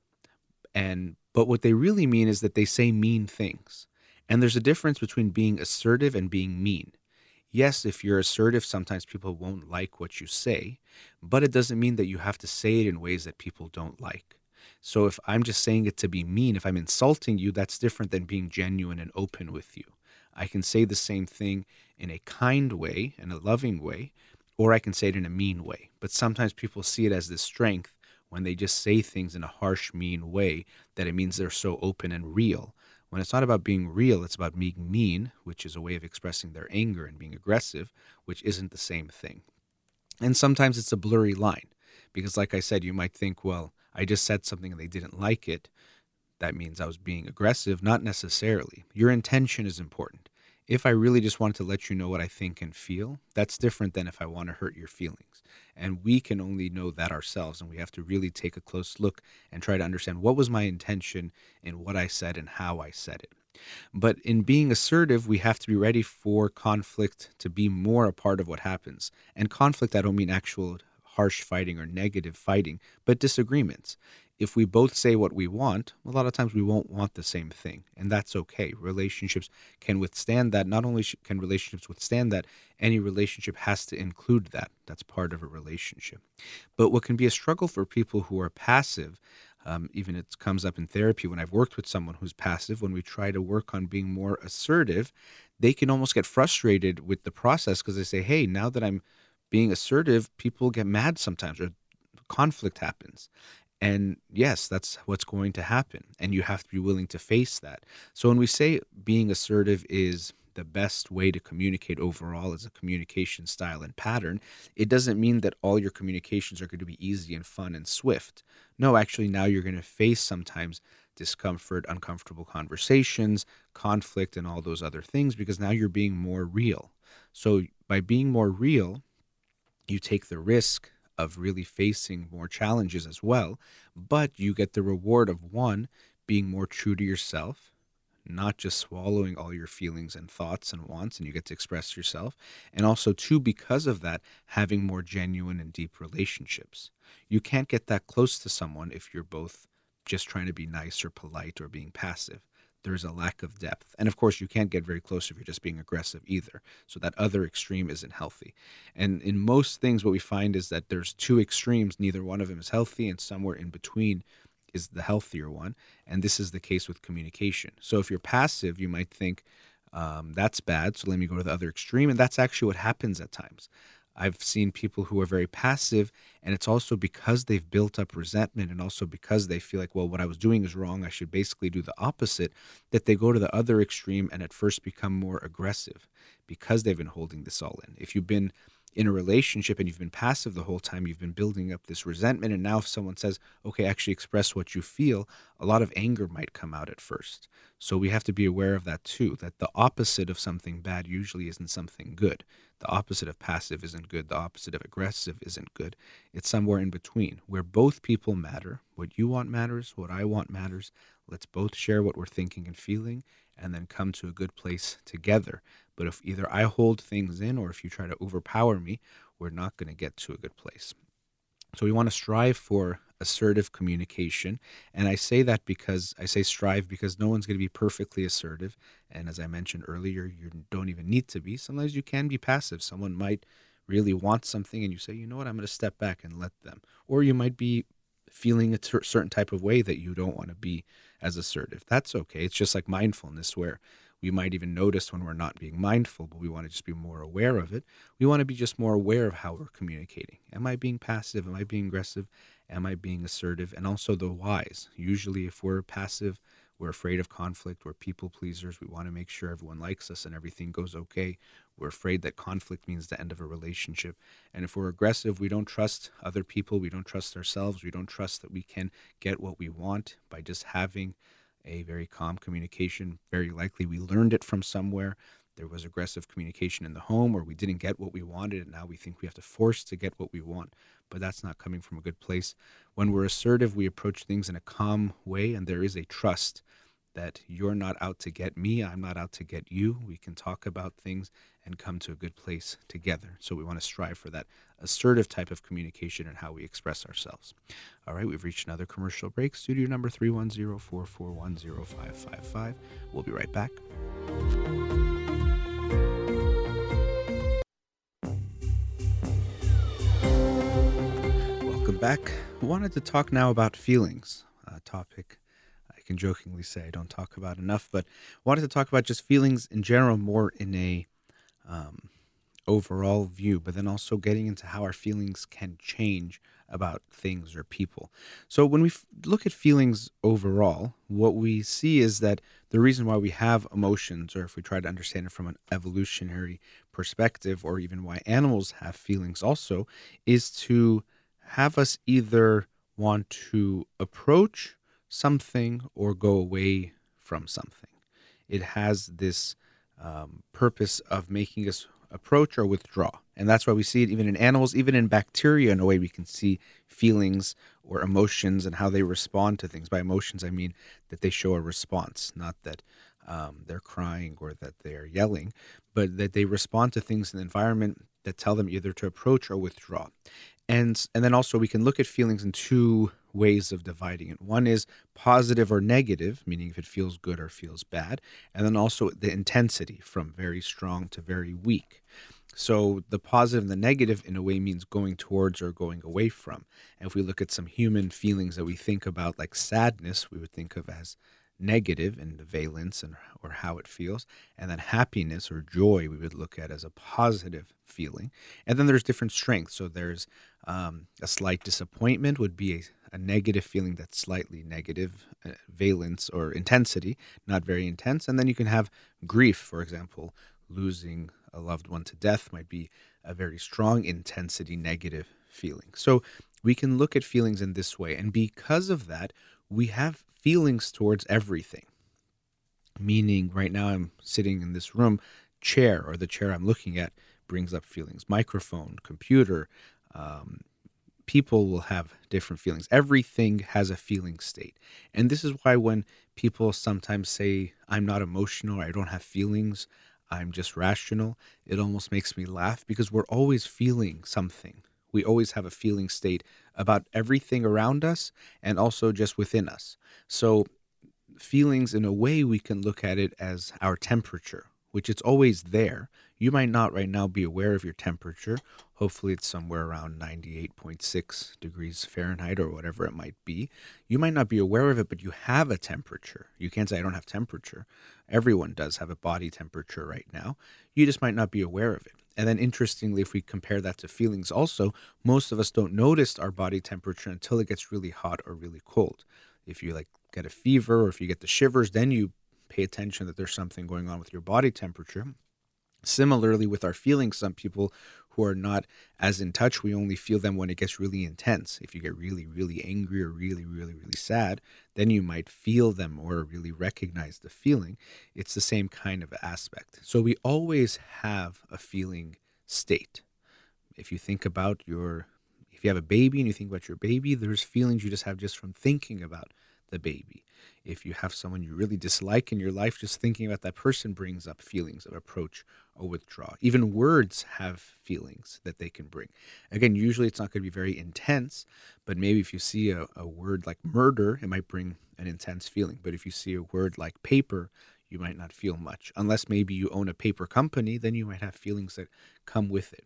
And but what they really mean is that they say mean things. And there's a difference between being assertive and being mean yes, if you're assertive, sometimes people won't like what you say, but it doesn't mean that you have to say it in ways that people don't like. So if I'm just saying it to be mean, if I'm insulting you, that's different than being genuine and open with you. I can say the same thing in a kind way, in a loving way, or I can say it in a mean way. But sometimes people see it as this strength when they just say things in a harsh, mean way that it means they're so open and real when it's not about being real, it's about being mean, which is a way of expressing their anger, and being aggressive, which isn't the same thing. And sometimes it's a blurry line because, like I said, you might think, well, I just said something and they didn't like it. That means I was being aggressive. Not necessarily. Your intention is important. If I really just wanted to let you know what I think and feel, that's different than if I want to hurt your feelings. And we can only know that ourselves. And we have to really take a close look and try to understand what was my intention in what I said and how I said it. But in being assertive, we have to be ready for conflict to be more a part of what happens. And conflict, I don't mean actual harsh fighting or negative fighting, but disagreements if we both say what we want, a lot of times we won't want the same thing, and that's okay. Relationships can withstand that. Not only can relationships withstand that, any relationship has to include that. That's part of a relationship. But what can be a struggle for people who are passive, um, even it comes up in therapy when I've worked with someone who's passive, when we try to work on being more assertive, they can almost get frustrated with the process because they say, hey, now that I'm being assertive, people get mad sometimes or conflict happens. And yes, that's what's going to happen. And you have to be willing to face that. So when we say being assertive is the best way to communicate overall as a communication style and pattern, it doesn't mean that all your communications are going to be easy and fun and swift. No, actually, now you're going to face sometimes discomfort, uncomfortable conversations, conflict, and all those other things because now you're being more real. So by being more real, you take the risk of really facing more challenges as well. But you get the reward of one, being more true to yourself, not just swallowing all your feelings and thoughts and wants, and you get to express yourself. And also, two, because of that, having more genuine and deep relationships. You can't get that close to someone if you're both just trying to be nice or polite or being passive there's a lack of depth. And of course, you can't get very close if you're just being aggressive either. So that other extreme isn't healthy. And in most things, what we find is that there's two extremes, neither one of them is healthy, and somewhere in between is the healthier one. And this is the case with communication. So if you're passive, you might think, Um, that's bad. So let me go to the other extreme. And that's actually what happens at times. I've seen people who are very passive, and it's also because they've built up resentment and also because they feel like, well, what I was doing is wrong. I should basically do the opposite, that they go to the other extreme and at first become more aggressive because they've been holding this all in. If you've been in a relationship and you've been passive the whole time, you've been building up this resentment. And now, if someone says, okay, actually express what you feel, a lot of anger might come out at first. So we have to be aware of that too, that the opposite of something bad usually isn't something good. The opposite of passive isn't good. The opposite of aggressive isn't good. It's somewhere in between where both people matter. What you want matters. What I want matters. Let's both share what we're thinking and feeling and then come to a good place together. But if either I hold things in or if you try to overpower me, we're not going to get to a good place. So we want to strive for assertive communication. And I say that because I say strive because no one's going to be perfectly assertive. And as I mentioned earlier, you don't even need to be. Sometimes you can be passive. Someone might really want something and you say, you know what, I'm going to step back and let them. Or you might be feeling a certain type of way that you don't want to be as assertive. That's okay. It's just like mindfulness where we might even notice when we're not being mindful, but we want to just be more aware of it. We want to be just more aware of how we're communicating. Am I being passive? Am I being aggressive? Am I being assertive? And also the whys. Usually, if we're passive, we're afraid of conflict. We're people pleasers. We want to make sure everyone likes us and everything goes okay. We're afraid that conflict means the end of a relationship. And if we're aggressive, we don't trust other people. We don't trust ourselves. We don't trust that we can get what we want by just having a very calm communication. Very likely we learned it from somewhere. There was aggressive communication in the home, or we didn't get what we wanted, and now we think we have to force to get what we want. But that's not coming from a good place. When we're assertive, we approach things in a calm way, and there is a trust that you're not out to get me, I'm not out to get you. We can talk about things and come to a good place together. So we want to strive for that assertive type of communication and how we express ourselves. All right, we've reached another commercial break. Studio number 310-441-0555. We'll be right back. Welcome back. I wanted to talk now about feelings, a topic can jokingly say I don't talk about enough, but wanted to talk about just feelings in general, more in a um, overall view, but then also getting into how our feelings can change about things or people. So when we f- look at feelings overall, what we see is that the reason why we have emotions, or if we try to understand it from an evolutionary perspective, or even why animals have feelings also, is to have us either want to approach something or go away from something. It has this um, purpose of making us approach or withdraw. And that's why we see it even in animals, even in bacteria, in a way we can see feelings or emotions and how they respond to things. By emotions, I mean that they show a response, not that um, they're crying or that they're yelling, but that they respond to things in the environment that tell them either to approach or withdraw. And, and then also we can look at feelings in two ways of dividing it. One is positive or negative, meaning if it feels good or feels bad, and then also the intensity from very strong to very weak. So the positive and the negative, in a way, means going towards or going away from. And if we look at some human feelings that we think about, like sadness, we would think of as negative in the valence and or how it feels and then happiness or joy we would look at as a positive feeling and then there's different strengths so there's um, a slight disappointment would be a, a negative feeling that's slightly negative uh, valence or intensity, not very intense. And then you can have grief, for example, losing a loved one to death might be a very strong intensity negative feeling. So we can look at feelings in this way. And because of that, we have feelings towards everything. Meaning, right now I'm sitting in this room, chair or the chair I'm looking at brings up feelings. Microphone, computer, um, people will have different feelings. Everything has a feeling state. And this is why when people sometimes say, I'm not emotional, I don't have feelings, I'm just rational, it almost makes me laugh because we're always feeling something. We always have a feeling state about everything around us and also just within us. So, feelings, in a way, we can look at it as our temperature. Which it's always there. You might not right now be aware of your temperature. Hopefully, it's somewhere around 98.6 degrees Fahrenheit or whatever it might be. You might not be aware of it, but you have a temperature. You can't say, I don't have temperature. Everyone does have a body temperature right now. You just might not be aware of it. And then, interestingly, if we compare that to feelings, also, most of us don't notice our body temperature until it gets really hot or really cold. If you like get a fever or if you get the shivers, then you pay attention that there's something going on with your body temperature. Similarly, with our feelings, some people who are not as in touch, we only feel them when it gets really intense. If you get really, really angry or really, really, really sad, then you might feel them or really recognize the feeling. It's the same kind of aspect. So we always have a feeling state. If you think about your, if you have a baby and you think about your baby, there's feelings you just have just from thinking about the baby. If you have someone you really dislike in your life, just thinking about that person brings up feelings of approach or withdraw. Even words have feelings that they can bring. Again, usually it's not going to be very intense, but maybe if you see a, a word like murder, it might bring an intense feeling. But if you see a word like paper, you might not feel much. Unless maybe you own a paper company, then you might have feelings that come with it.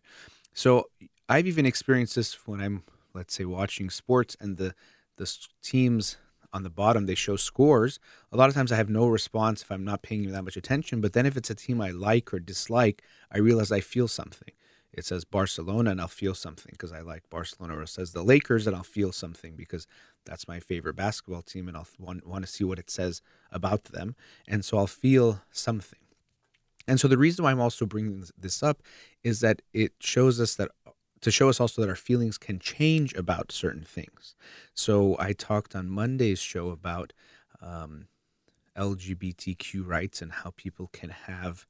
So I've even experienced this when I'm, let's say, watching sports and the the teams on the bottom they show scores. A lot of times i have no response if i'm not paying you that much attention but then if it's a team i like or dislike i realize i feel something. It says barcelona and i'll feel something because i like barcelona or it says the lakers and i'll feel something because that's my favorite basketball team and i'll want, want to see what it says about them and so i'll feel something. And so the reason why i'm also bringing this up is that it shows us that to show us also that our feelings can change about certain things. So I talked on Monday's show about um, LGBTQ rights and how people can have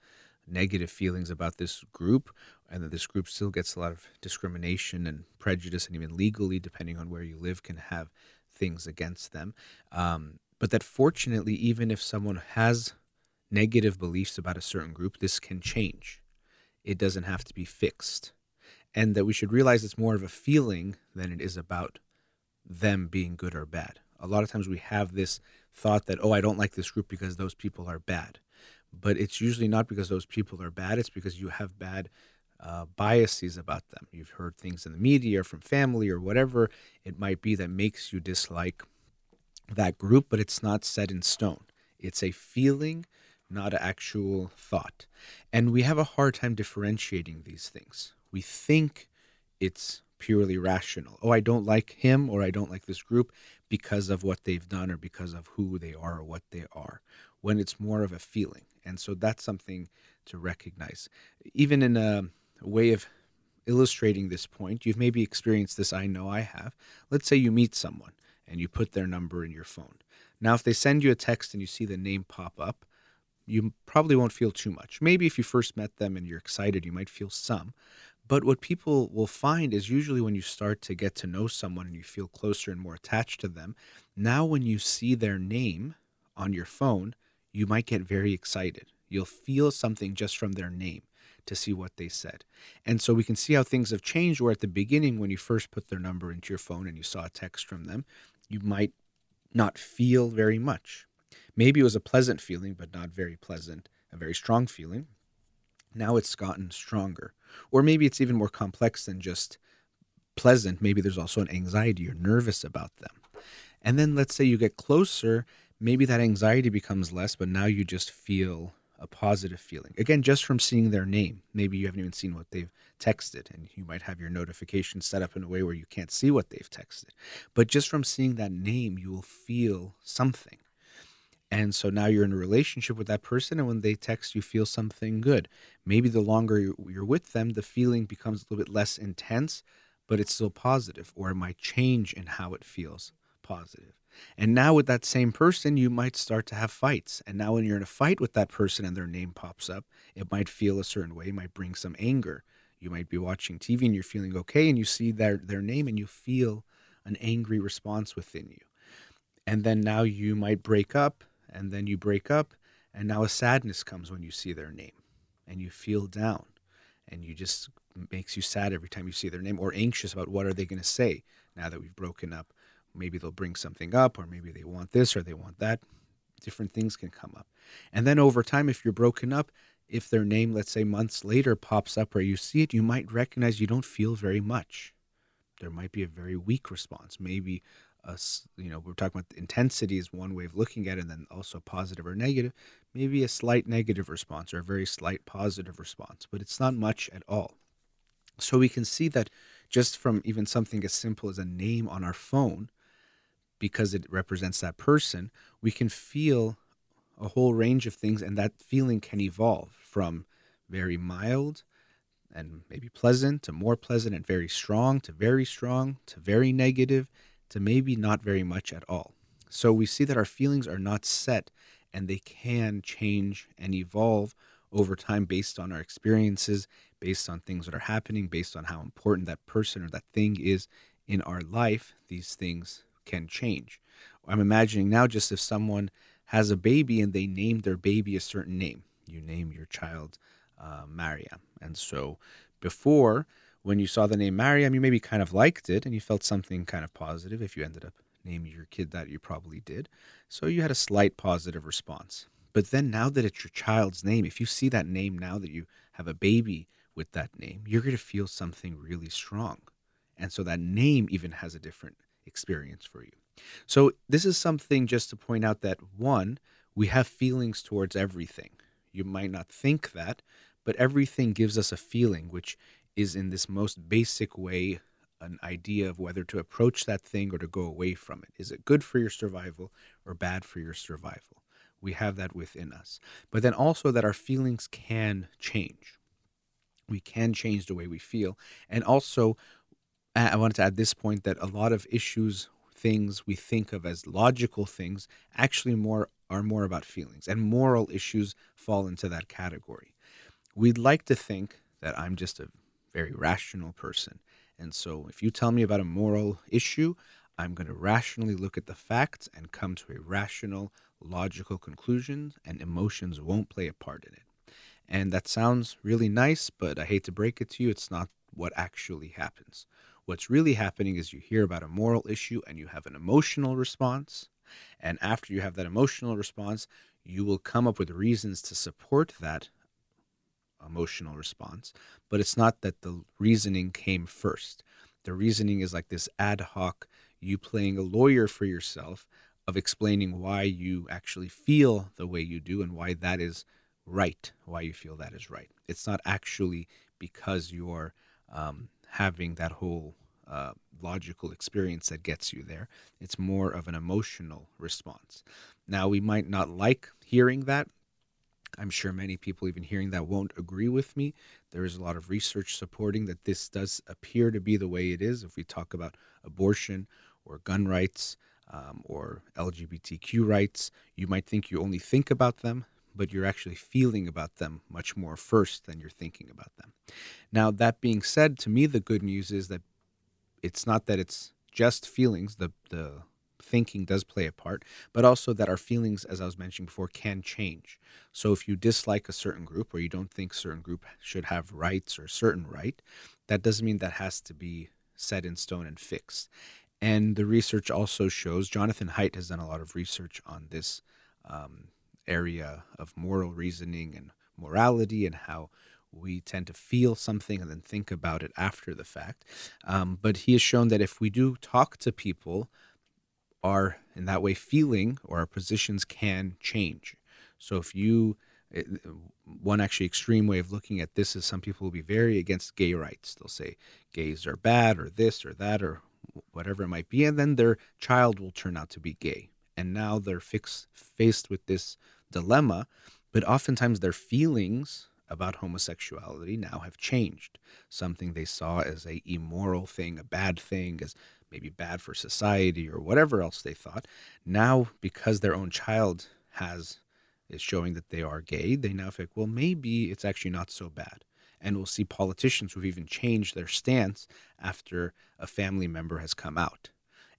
negative feelings about this group, and that this group still gets a lot of discrimination and prejudice, and even legally, depending on where you live, can have things against them. Um, but that fortunately, even if someone has negative beliefs about a certain group, this can change. It doesn't have to be fixed and that we should realize it's more of a feeling than it is about them being good or bad. A lot of times we have this thought that, oh, I don't like this group because those people are bad. But it's usually not because those people are bad, it's because you have bad uh, biases about them. You've heard things in the media or from family or whatever it might be that makes you dislike that group, but it's not set in stone. It's a feeling, not an actual thought. And we have a hard time differentiating these things we think it's purely rational. Oh, I don't like him or I don't like this group because of what they've done or because of who they are or what they are, when it's more of a feeling. And so that's something to recognize. Even in a way of illustrating this point, you've maybe experienced this, I know I have. Let's say you meet someone and you put their number in your phone. Now, if they send you a text and you see the name pop up, you probably won't feel too much. Maybe if you first met them and you're excited, you might feel some. But what people will find is usually when you start to get to know someone and you feel closer and more attached to them, now when you see their name on your phone, you might get very excited. You'll feel something just from their name to see what they said. And so we can see how things have changed where at the beginning when you first put their number into your phone and you saw a text from them, you might not feel very much. Maybe it was a pleasant feeling, but not very pleasant, a very strong feeling. Now it's gotten stronger. Or maybe it's even more complex than just pleasant. Maybe there's also an anxiety. You're nervous about them. And then let's say you get closer, maybe that anxiety becomes less, but now you just feel a positive feeling. Again, just from seeing their name. Maybe you haven't even seen what they've texted, and you might have your notifications set up in a way where you can't see what they've texted. But just from seeing that name, you will feel something. And so now you're in a relationship with that person, and when they text, you feel something good. Maybe the longer you're with them, the feeling becomes a little bit less intense, but it's still positive, or it might change in how it feels positive. And now with that same person, you might start to have fights. And now when you're in a fight with that person and their name pops up, it might feel a certain way, it might bring some anger. You might be watching TV and you're feeling okay, and you see their, their name and you feel an angry response within you. And then now you might break up and then you break up and now a sadness comes when you see their name and you feel down and you just makes you sad every time you see their name or anxious about what are they going to say now that we've broken up maybe they'll bring something up or maybe they want this or they want that different things can come up and then over time if you're broken up if their name, let's say months later, pops up or you see it, you might recognize you don't feel very much. There might be a very weak response. Maybe, you know, we're talking about intensity is one way of looking at it, and then also positive or negative. Maybe a slight negative response or a very slight positive response, but it's not much at all. So we can see that just from even something as simple as a name on our phone, because it represents that person, we can feel a whole range of things, and that feeling can evolve from very mild and maybe pleasant to more pleasant and very strong to very strong to very negative to maybe not very much at all. So we see that our feelings are not set and they can change and evolve over time based on our experiences, based on things that are happening, based on how important that person or that thing is in our life. These things can change. I'm imagining now just if someone has a baby and they name their baby a certain name. You name your child uh, Mariam. And so before, when you saw the name Mariam, you maybe kind of liked it and you felt something kind of positive. If you ended up naming your kid that, you probably did. So you had a slight positive response. But then now that it's your child's name, if you see that name now that you have a baby with that name, you're going to feel something really strong. And so that name even has a different experience for you. So, this is something just to point out that one, we have feelings towards everything. You might not think that, but everything gives us a feeling, which is in this most basic way an idea of whether to approach that thing or to go away from it. Is it good for your survival or bad for your survival? We have that within us. But then also that our feelings can change. We can change the way we feel. And also, I wanted to add this point that a lot of issues things we think of as logical things actually more are more about feelings and moral issues fall into that category we'd like to think that i'm just a very rational person. And so if you tell me about a moral issue i'm going to rationally look at the facts and come to a rational logical conclusion and emotions won't play a part in it. And that sounds really nice but i hate to break it to you it's not what actually happens. What's really happening is you hear about a moral issue and you have an emotional response. And after you have that emotional response, you will come up with reasons to support that emotional response. But it's not that the reasoning came first. The reasoning is like this ad hoc, you playing a lawyer for yourself of explaining why you actually feel the way you do and why that is right, why you feel that is right. It's not actually because you're um, having that whole uh, logical experience that gets you there. It's more of an emotional response. Now, we might not like hearing that. I'm sure many people, even hearing that, won't agree with me. There is a lot of research supporting that this does appear to be the way it is. If we talk about abortion or gun rights um, or LGBTQ rights, you might think you only think about them, but you're actually feeling about them much more first than you're thinking about them. Now, that being said, to me, the good news is that it's not that it's just feelings, the, the thinking does play a part, but also that our feelings, as I was mentioning before, can change. So if you dislike a certain group or you don't think certain group should have rights or certain right, that doesn't mean that has to be set in stone and fixed. And the research also shows, Jonathan Haidt has done a lot of research on this um, area of moral reasoning and morality and how we tend to feel something and then think about it after the fact. Um, but he has shown that if we do talk to people, our in that way feeling or our positions can change. So if you it, one actually extreme way of looking at this is some people will be very against gay rights. They'll say gays are bad or this or that or whatever it might be, and then their child will turn out to be gay. And now they're fixed, faced with this dilemma, but oftentimes their feelings about homosexuality now have changed. Something they saw as a immoral thing, a bad thing, as maybe bad for society or whatever else they thought. Now, because their own child has is showing that they are gay, they now think, well, maybe it's actually not so bad. And we'll see politicians who've even changed their stance after a family member has come out.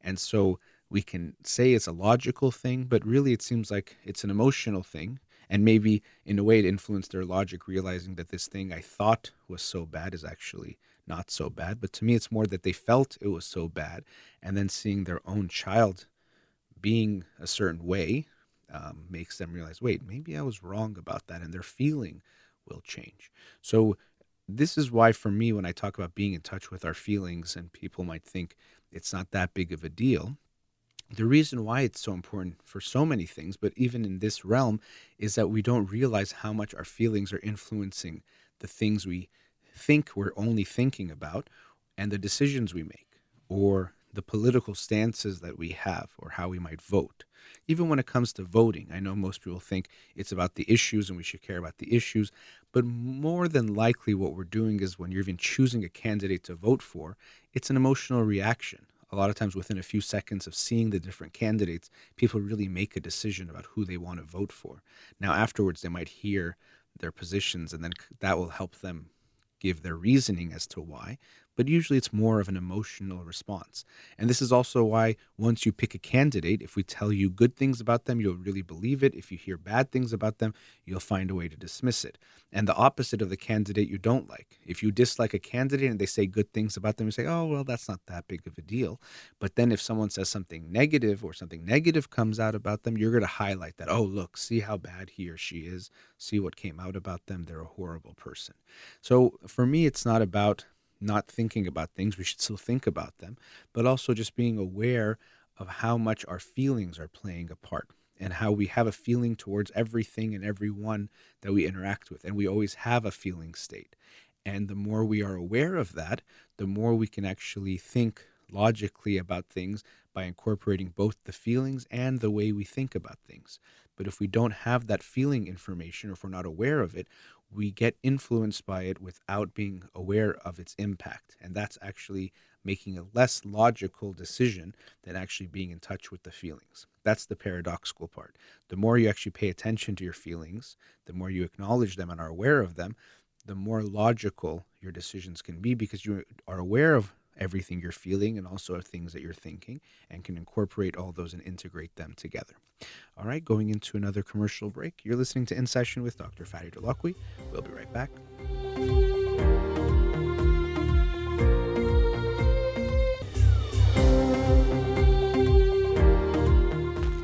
And so we can say it's a logical thing, but really it seems like it's an emotional thing and maybe in a way it influenced their logic realizing that this thing i thought was so bad is actually not so bad but to me it's more that they felt it was so bad and then seeing their own child being a certain way um, makes them realize wait maybe i was wrong about that and their feeling will change. So, this is why, for me, when I talk about being in touch with our feelings, and people might think it's not that big of a deal, the reason why it's so important for so many things, but even in this realm, is that we don't realize how much our feelings are influencing the things we think we're only thinking about and the decisions we make, or the political stances that we have, or how we might vote. Even when it comes to voting, I know most people think it's about the issues and we should care about the issues, but more than likely, what we're doing is when you're even choosing a candidate to vote for, it's an emotional reaction a lot of times within a few seconds of seeing the different candidates, people really make a decision about who they want to vote for. Now, afterwards, they might hear their positions, and then that will help them give their reasoning as to why but usually it's more of an emotional response. And this is also why once you pick a candidate, if we tell you good things about them, you'll really believe it. If you hear bad things about them, you'll find a way to dismiss it. And the opposite of the candidate you don't like. If you dislike a candidate and they say good things about them, you say, oh, well, that's not that big of a deal. But then if someone says something negative or something negative comes out about them, you're going to highlight that, oh, look, see how bad he or she is. See what came out about them. They're a horrible person. So for me, it's not about not thinking about things. We should still think about them, but also just being aware of how much our feelings are playing a part and how we have a feeling towards everything and everyone that we interact with. And we always have a feeling state. And the more we are aware of that, the more we can actually think logically about things by incorporating both the feelings and the way we think about things. But if we don't have that feeling information or if we're not aware of it, we get influenced by it without being aware of its impact. And that's actually making a less logical decision than actually being in touch with the feelings. That's the paradoxical part. The more you actually pay attention to your feelings, the more you acknowledge them and are aware of them, the more logical your decisions can be because you are aware of everything you're feeling and also things that you're thinking and can incorporate all those and integrate them together. All right, going into another commercial break. You're listening to In Session with Dr. Farid Holakouee. We'll be right back.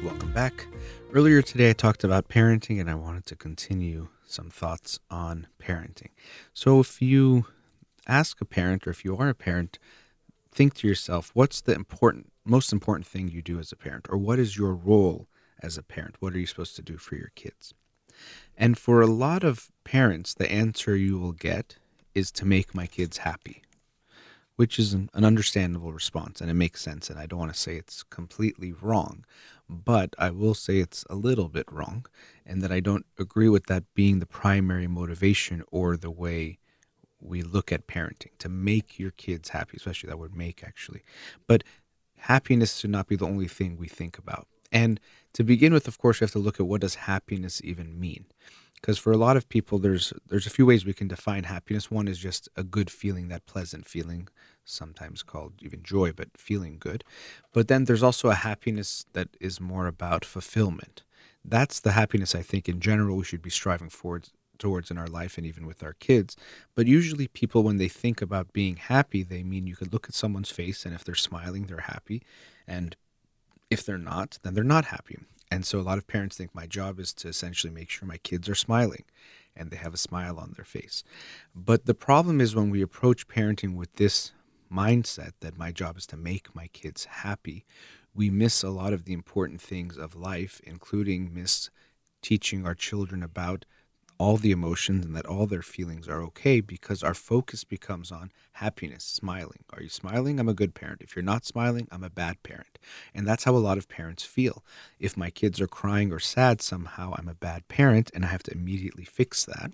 Welcome back. Earlier today, I talked about parenting, and I wanted to continue some thoughts on parenting. So, if you ask a parent, or if you are a parent, think to yourself, what's the important, most important thing you do as a parent, or what is your role as a parent? What are you supposed to do for your kids? And for a lot of parents, the answer you will get is to make my kids happy, which is an, an understandable response and it makes sense. And I don't want to say it's completely wrong, but I will say it's a little bit wrong and that I don't agree with that being the primary motivation or the way we look at parenting to make your kids happy, especially that word make actually. But happiness should not be the only thing we think about. And to begin with, of course, you have to look at what does happiness even mean? Because for a lot of people, there's there's a few ways we can define happiness. One is just a good feeling, that pleasant feeling, sometimes called even joy, but feeling good. But then there's also a happiness that is more about fulfillment. That's the happiness I think in general we should be striving for towards in our life and even with our kids. But usually, people, when they think about being happy, they mean you could look at someone's face, and if they're smiling, they're happy. And if they're not, then they're not happy. And so, a lot of parents think my job is to essentially make sure my kids are smiling and they have a smile on their face. But the problem is when we approach parenting with this mindset that my job is to make my kids happy, we miss a lot of the important things of life, including miss teaching our children about all the emotions and that all their feelings are okay because our focus becomes on happiness, smiling. Are you smiling? I'm a good parent. If you're not smiling, I'm a bad parent. And that's how a lot of parents feel. If my kids are crying or sad, somehow I'm a bad parent and I have to immediately fix that.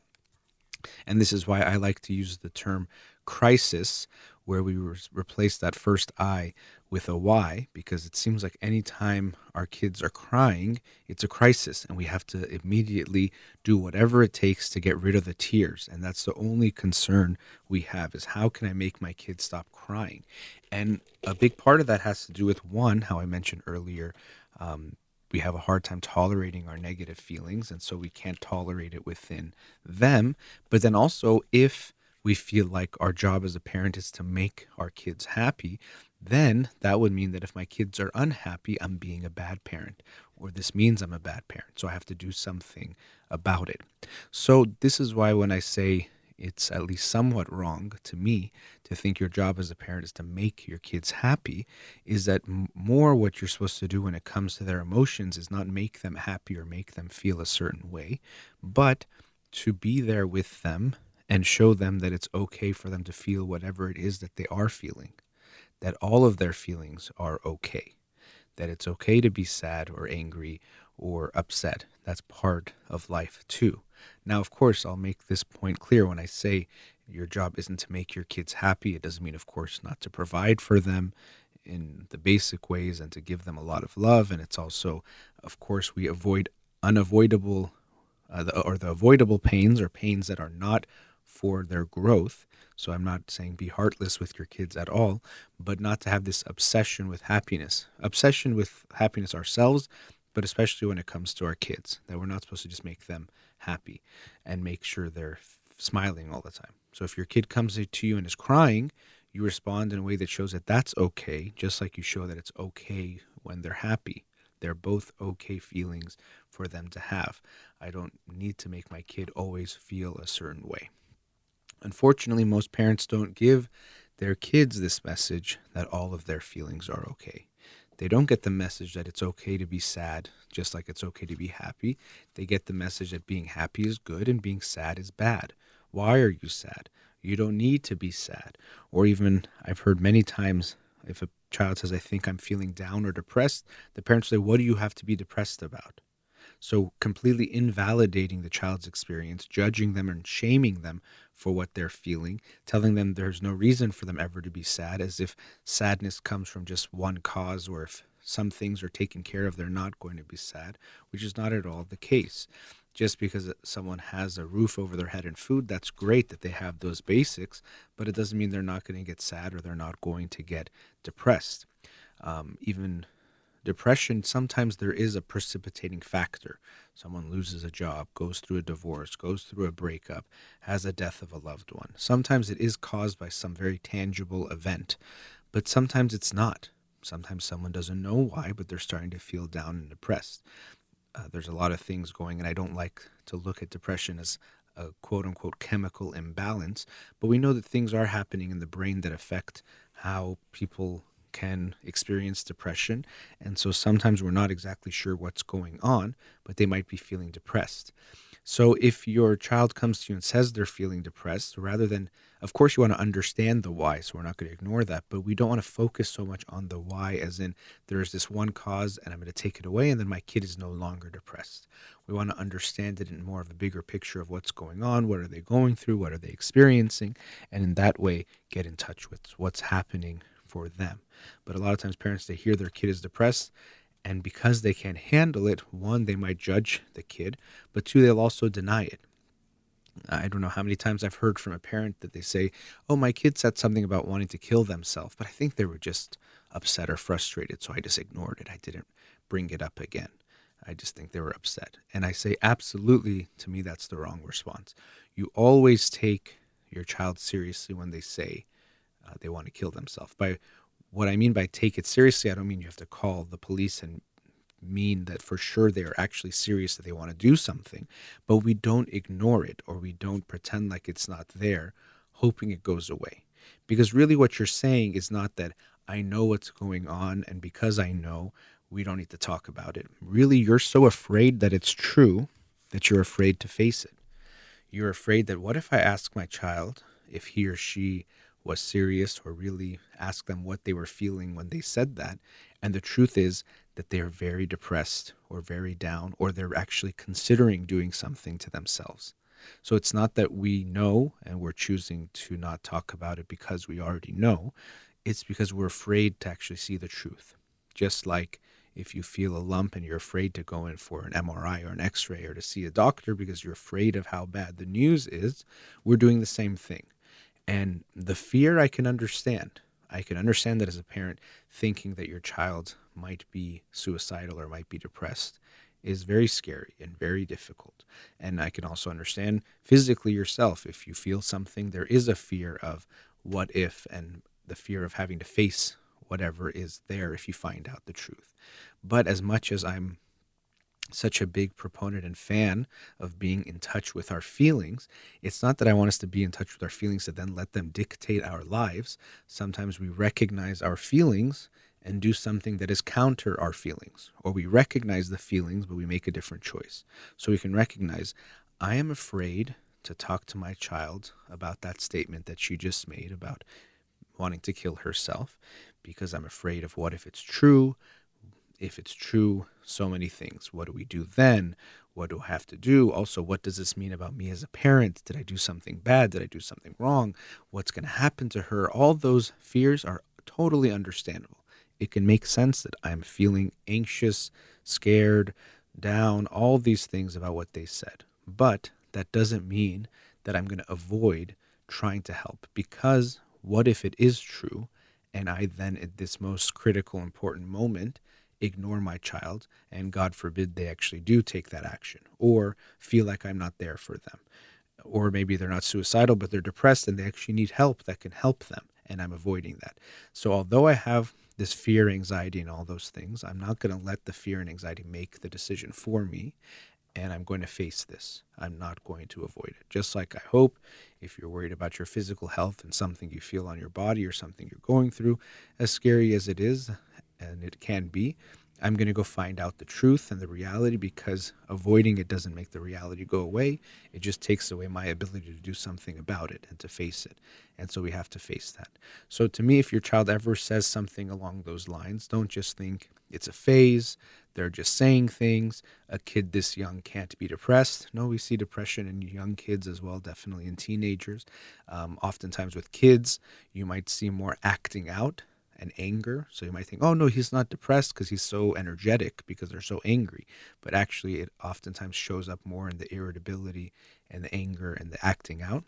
And this is why I like to use the term crisis, where we re- replace that first I with a why because it seems like anytime our kids are crying, it's a crisis and we have to immediately do whatever it takes to get rid of the tears. And that's the only concern we have is how can I make my kids stop crying? And a big part of that has to do with one, how I mentioned earlier, um, we have a hard time tolerating our negative feelings and so we can't tolerate it within them. But then also if we feel like our job as a parent is to make our kids happy, then that would mean that if my kids are unhappy, I'm being a bad parent. or this means I'm a bad parent, so I have to do something about it. So, this is why when I say it's at least somewhat wrong to me to think your job as a parent is to make your kids happy is that more what you're supposed to do when it comes to their emotions is not make them happy or make them feel a certain way but to be there with them and show them that it's okay for them to feel whatever it is that they are feeling that all of their feelings are okay that it's okay to be sad or angry or upset that's part of life too now, of course, I'll make this point clear when I say your job isn't to make your kids happy. It doesn't mean, of course, not to provide for them in the basic ways and to give them a lot of love. And it's also, of course, we avoid unavoidable uh, the, or the avoidable pains or pains that are not for their growth. So I'm not saying be heartless with your kids at all, but not to have this obsession with happiness. Obsession with happiness ourselves, but especially when it comes to our kids, that we're not supposed to just make them happy and make sure they're smiling all the time. So if your kid comes to you and is crying, you respond in a way that shows that that's okay, just like you show that it's okay when they're happy. They're both okay feelings for them to have. I don't need to make my kid always feel a certain way. Unfortunately, most parents don't give their kids this message that all of their feelings are okay. They don't get the message that it's okay to be sad, just like it's okay to be happy. They get the message that being happy is good and being sad is bad. Why are you sad? You don't need to be sad. Or even, I've heard many times if a child says, I think I'm feeling down or depressed, the parents say, What do you have to be depressed about? So, completely invalidating the child's experience, judging them and shaming them for what they're feeling, telling them there's no reason for them ever to be sad, as if sadness comes from just one cause, or if some things are taken care of, they're not going to be sad, which is not at all the case. Just because someone has a roof over their head and food, that's great that they have those basics, but it doesn't mean they're not going to get sad or they're not going to get depressed. Um, even depression, sometimes there is a precipitating factor. Someone loses a job, goes through a divorce, goes through a breakup, has a death of a loved one. Sometimes it is caused by some very tangible event, but sometimes it's not. Sometimes someone doesn't know why, but they're starting to feel down and depressed. Uh, there's a lot of things going, and I don't like to look at depression as a quote unquote chemical imbalance, but we know that things are happening in the brain that affect how people can experience depression. And so sometimes we're not exactly sure what's going on, but they might be feeling depressed. So if your child comes to you and says they're feeling depressed, rather than, of course, you want to understand the why, so we're not going to ignore that, but we don't want to focus so much on the why, as in there's this one cause and I'm going to take it away, and then my kid is no longer depressed. We want to understand it in more of a bigger picture of what's going on, what are they going through, what are they experiencing, and in that way, get in touch with what's happening for them. But a lot of times, parents they hear their kid is depressed, and because they can't handle it, one they might judge the kid, but two they'll also deny it. I don't know how many times I've heard from a parent that they say, "Oh, my kid said something about wanting to kill themselves, but I think they were just upset or frustrated, so I just ignored it. I didn't bring it up again." I just think they were upset. And I say, absolutely, to me, that's the wrong response. You always take your child seriously when they say, uh, they want to kill themselves. By what I mean by take it seriously, I don't mean you have to call the police and mean that for sure they are actually serious that they want to do something, but we don't ignore it or we don't pretend like it's not there, hoping it goes away. Because really, what you're saying is not that I know what's going on, and because I know, we don't need to talk about it. Really, you're so afraid that it's true that you're afraid to face it. You're afraid that what if I ask my child if he or she was serious or really ask them what they were feeling when they said that. And the truth is that they are very depressed or very down, or they're actually considering doing something to themselves. So it's not that we know and we're choosing to not talk about it because we already know. It's because we're afraid to actually see the truth. Just like if you feel a lump and you're afraid to go in for an MRI or an x ray or to see a doctor because you're afraid of how bad the news is, we're doing the same thing. And the fear I can understand. I can understand that as a parent, thinking that your child might be suicidal or might be depressed is very scary and very difficult. And I can also understand physically yourself, if you feel something, there is a fear of what if and the fear of having to face whatever is there if you find out the truth. But as much as I'm such a big proponent and fan of being in touch with our feelings. It's not that I want us to be in touch with our feelings to then let them dictate our lives. Sometimes we recognize our feelings and do something that is counter our feelings, or we recognize the feelings, but we make a different choice. So we can recognize, I am afraid to talk to my child about that statement that she just made about wanting to kill herself because I'm afraid of what if it's true? if it's true, so many things. What do we do then? What do I have to do? Also, what does this mean about me as a parent? Did I do something bad? Did I do something wrong? What's going to happen to her? All those fears are totally understandable. It can make sense that I'm feeling anxious, scared, down, all these things about what they said. But that doesn't mean that I'm going to avoid trying to help because what if it is true and I then, at this most critical, important moment, ignore my child and God forbid they actually do take that action or feel like I'm not there for them. Or maybe they're not suicidal, but they're depressed and they actually need help that can help them. And I'm avoiding that. So, although I have this fear, anxiety, and all those things, I'm not going to let the fear and anxiety make the decision for me. And I'm going to face this. I'm not going to avoid it. Just like I hope if you're worried about your physical health and something you feel on your body or something you're going through, as scary as it is, and it can be, I'm going to go find out the truth and the reality because avoiding it doesn't make the reality go away. It just takes away my ability to do something about it and to face it. And so we have to face that. So to me, if your child ever says something along those lines, don't just think it's a phase. They're just saying things. A kid this young can't be depressed. No, we see depression in young kids as well, definitely in teenagers. Um, oftentimes with kids, you might see more acting out and anger. So you might think, oh no, he's not depressed because he's so energetic because they're so angry. But actually, it oftentimes shows up more in the irritability and the anger and the acting out.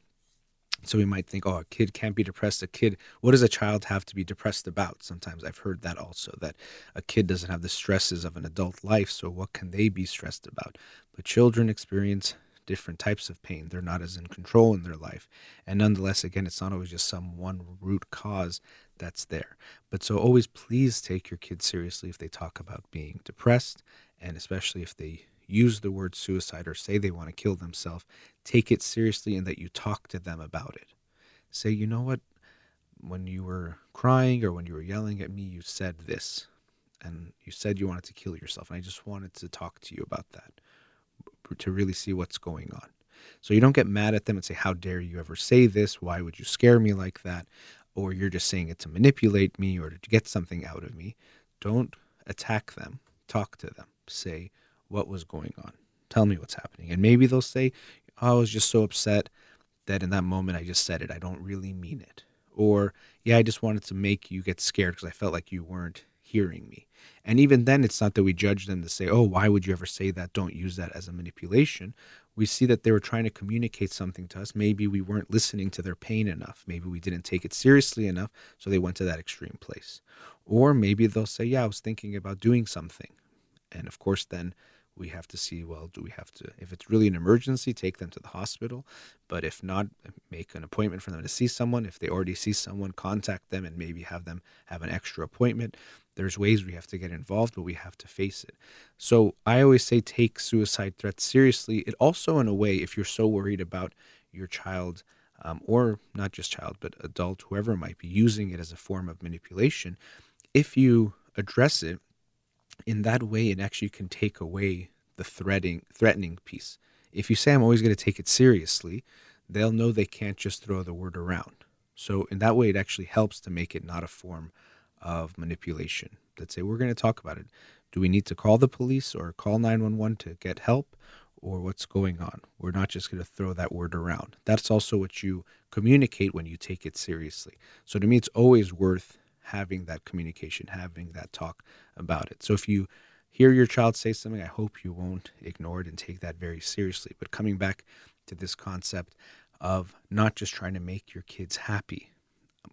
So we might think, oh, a kid can't be depressed. A kid, what does a child have to be depressed about? Sometimes I've heard that also, that a kid doesn't have the stresses of an adult life. So what can they be stressed about? But children experience different types of pain. They're not as in control in their life. And nonetheless, again, it's not always just some one root cause that's there. But so always please take your kids seriously if they talk about being depressed, and especially if they use the word suicide or say they want to kill themselves, take it seriously and that you talk to them about it. Say, you know what? When you were crying or when you were yelling at me, you said this, and you said you wanted to kill yourself. And I just wanted to talk to you about that to really see what's going on. So you don't get mad at them and say, How dare you ever say this? Why would you scare me like that? Or you're just saying it to manipulate me or to get something out of me. Don't attack them. Talk to them. Say, What was going on? Tell me what's happening. And maybe they'll say, oh, I was just so upset that in that moment I just said it. I don't really mean it. Or, yeah, I just wanted to make you get scared because I felt like you weren't hearing me. And even then, it's not that we judge them to say, oh, why would you ever say that? Don't use that as a manipulation. We see that they were trying to communicate something to us. Maybe we weren't listening to their pain enough. Maybe we didn't take it seriously enough. So they went to that extreme place. Or maybe they'll say, yeah, I was thinking about doing something. And of course, then we have to see well do we have to if it's really an emergency take them to the hospital. But if not make an appointment for them to see someone. If they already see someone contact them and maybe have them have an extra appointment. There's ways we have to get involved but we have to face it. So i always say take suicide threats seriously. It also in a way if you're so worried about your child um, or not just child but adult whoever might be using it as a form of manipulation if you address it in that way, it actually can take away the threatening threatening piece. If you say I'm always going to take it seriously, they'll know they can't just throw the word around. So in that way, it actually helps to make it not a form of manipulation. Let's say we're going to talk about it. Do we need to call the police or call 911 to get help? Or what's going on? We're not just going to throw that word around. That's also what you communicate when you take it seriously. So to me, it's always worth having that communication, having that talk about it. So if you hear your child say something, I hope you won't ignore it and take that very seriously. But coming back to this concept of not just trying to make your kids happy.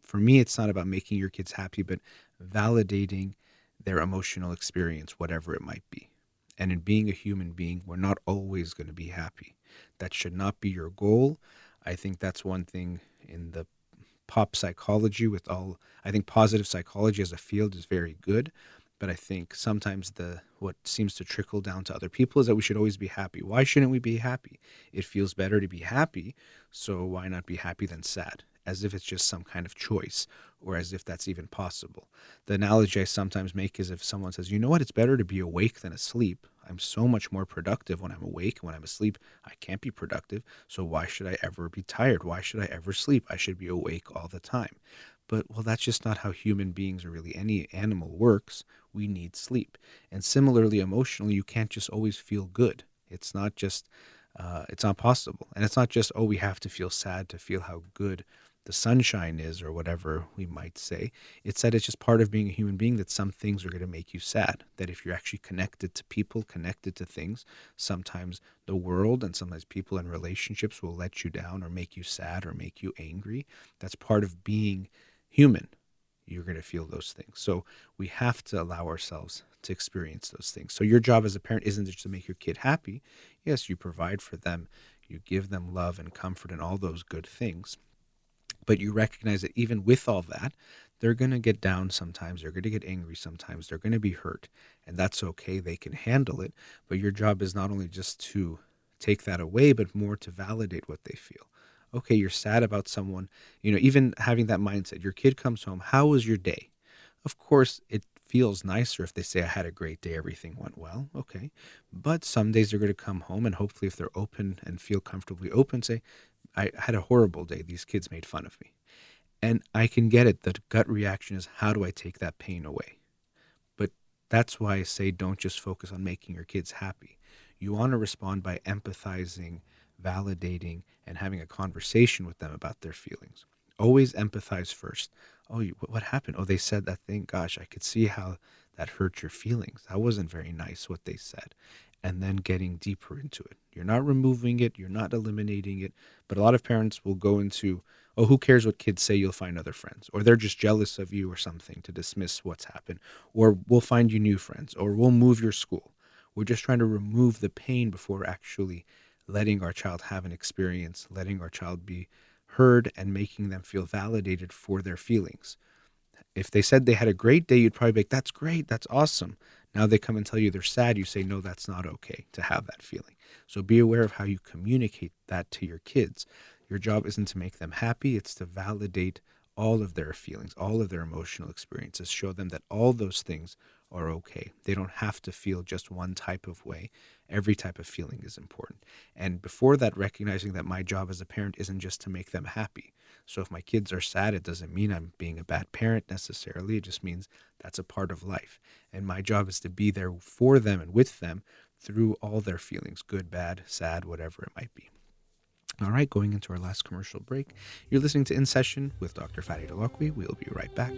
For me, it's not about making your kids happy, but validating their emotional experience, whatever it might be. And in being a human being, we're not always going to be happy. That should not be your goal. I think that's one thing in the pop psychology with all I think positive psychology as a field is very good, but I think sometimes the what seems to trickle down to other people is that we should always be happy. Why shouldn't we be happy? It feels better to be happy, so why not be happy than sad? As if it's just some kind of choice, or as if that's even possible. The analogy I sometimes make is if someone says, "You know what? It's better to be awake than asleep." I'm so much more productive when I'm awake. When I'm asleep, I can't be productive. So why should I ever be tired? Why should I ever sleep? I should be awake all the time. But well, that's just not how human beings or really any animal works. We need sleep. And similarly, emotionally, you can't just always feel good. It's not just, uh, it's not possible. And it's not just, oh, we have to feel sad to feel how good the sunshine is or whatever we might say. It's that it's just part of being a human being that some things are going to make you sad. That if you're actually connected to people, connected to things, sometimes the world and sometimes people and relationships will let you down or make you sad or make you angry. That's part of being human, you're going to feel those things. So we have to allow ourselves to experience those things. So your job as a parent isn't just to make your kid happy. Yes, you provide for them, you give them love and comfort and all those good things. But you recognize that even with all that, they're going to get down sometimes. They're going to get angry sometimes. They're going to be hurt. And that's okay. They can handle it. But your job is not only just to take that away, but more to validate what they feel okay, you're sad about someone, you know, even having that mindset, your kid comes home, how was your day? Of course, it feels nicer if they say, I had a great day, everything went well. Okay. But some days they're going to come home and hopefully, if they're open and feel comfortably open, say, I had a horrible day. These kids made fun of me. And I can get it. The gut reaction is, how do I take that pain away? But that's why I say, don't just focus on making your kids happy. You want to respond by empathizing validating, and having a conversation with them about their feelings. Always empathize first. Oh, what happened? Oh, they said that thing. Gosh, I could see how that hurt your feelings. That wasn't very nice what they said. And then getting deeper into it. You're not removing it, you're not eliminating it. But a lot of parents will go into, oh, who cares what kids say? You'll find other friends. Or they're just jealous of you or something to dismiss what's happened. Or we'll find you new friends. Or we'll move your school. We're just trying to remove the pain before actually letting our child have an experience, letting our child be heard, and making them feel validated for their feelings. If they said they had a great day, you'd probably be like, That's great, that's awesome. Now they come and tell you they're sad, you say, No, that's not okay to have that feeling. So be aware of how you communicate that to your kids. Your job isn't to make them happy, it's to validate all of their feelings, all of their emotional experiences, show them that all those things are okay. They don't have to feel just one type of way. Every type of feeling is important. And before that, recognizing that my job as a parent isn't just to make them happy. So if my kids are sad, it doesn't mean I'm being a bad parent necessarily. It just means that's a part of life. And my job is to be there for them and with them through all their feelings good, bad, sad, whatever it might be. All right, going into our last commercial break. You're listening to In Session with Dr. Farid Holakouee. We'll be right back.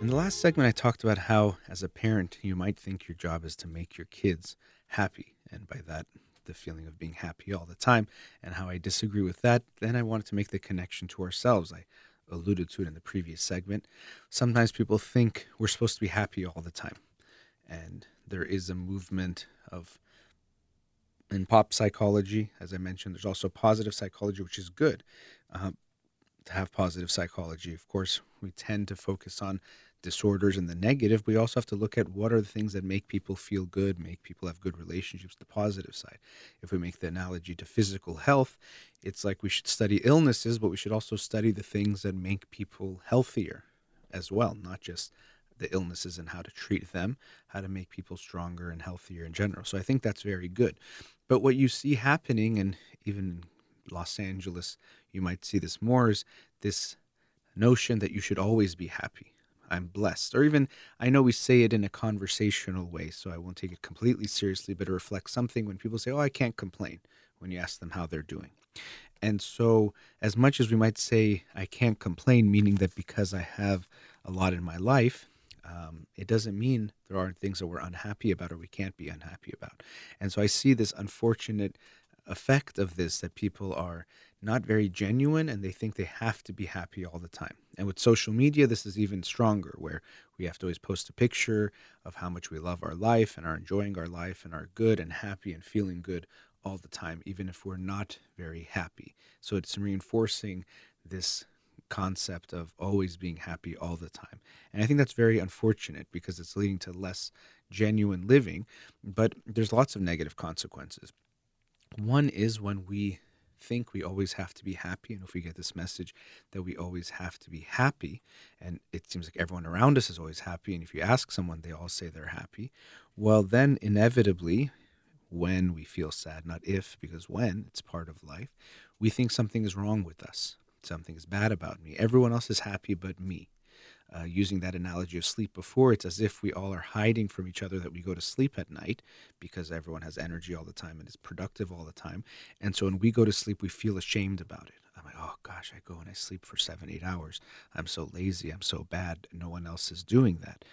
In the last segment, I talked about how, as a parent, you might think your job is to make your kids happy. And by that, the feeling of being happy all the time, and how I disagree with that. Then I wanted to make the connection to ourselves. I alluded to it in the previous segment. Sometimes people think we're supposed to be happy all the time. And there is a movement of, in pop psychology, as I mentioned, there's also positive psychology, which is good. Uh, to have positive psychology. Of course, we tend to focus on disorders and the negative, we also have to look at what are the things that make people feel good, make people have good relationships, the positive side. If we make the analogy to physical health, it's like we should study illnesses, but we should also study the things that make people healthier as well, not just the illnesses and how to treat them, how to make people stronger and healthier in general. So I think that's very good. But what you see happening, and even Los Angeles, you might see this more, is this notion that you should always be happy. I'm blessed. Or even, I know we say it in a conversational way, so I won't take it completely seriously, but it reflects something when people say, Oh, I can't complain, when you ask them how they're doing. And so, as much as we might say, I can't complain, meaning that because I have a lot in my life, um, it doesn't mean there aren't things that we're unhappy about or we can't be unhappy about. And so I see this unfortunate effect of this that people are not very genuine and they think they have to be happy all the time. And with social media, this is even stronger, where we have to always post a picture of how much we love our life and are enjoying our life and are good and happy and feeling good all the time, even if we're not very happy. So it's reinforcing this concept of always being happy all the time. And I think that's very unfortunate because it's leading to less genuine living, but there's lots of negative consequences. One is when we think we always have to be happy, and if we get this message that we always have to be happy, and it seems like everyone around us is always happy, and if you ask someone, they all say they're happy, well, then inevitably, when we feel sad, not if, because when, it's part of life, we think something is wrong with us. Something is bad about me. Everyone else is happy but me uh, using that analogy of sleep before, it's as if we all are hiding from each other that we go to sleep at night because everyone has energy all the time and is productive all the time. And so when we go to sleep, we feel ashamed about it. I'm like, oh gosh, I go and I sleep for seven, eight hours. I'm so lazy. I'm so bad. No one else is doing that.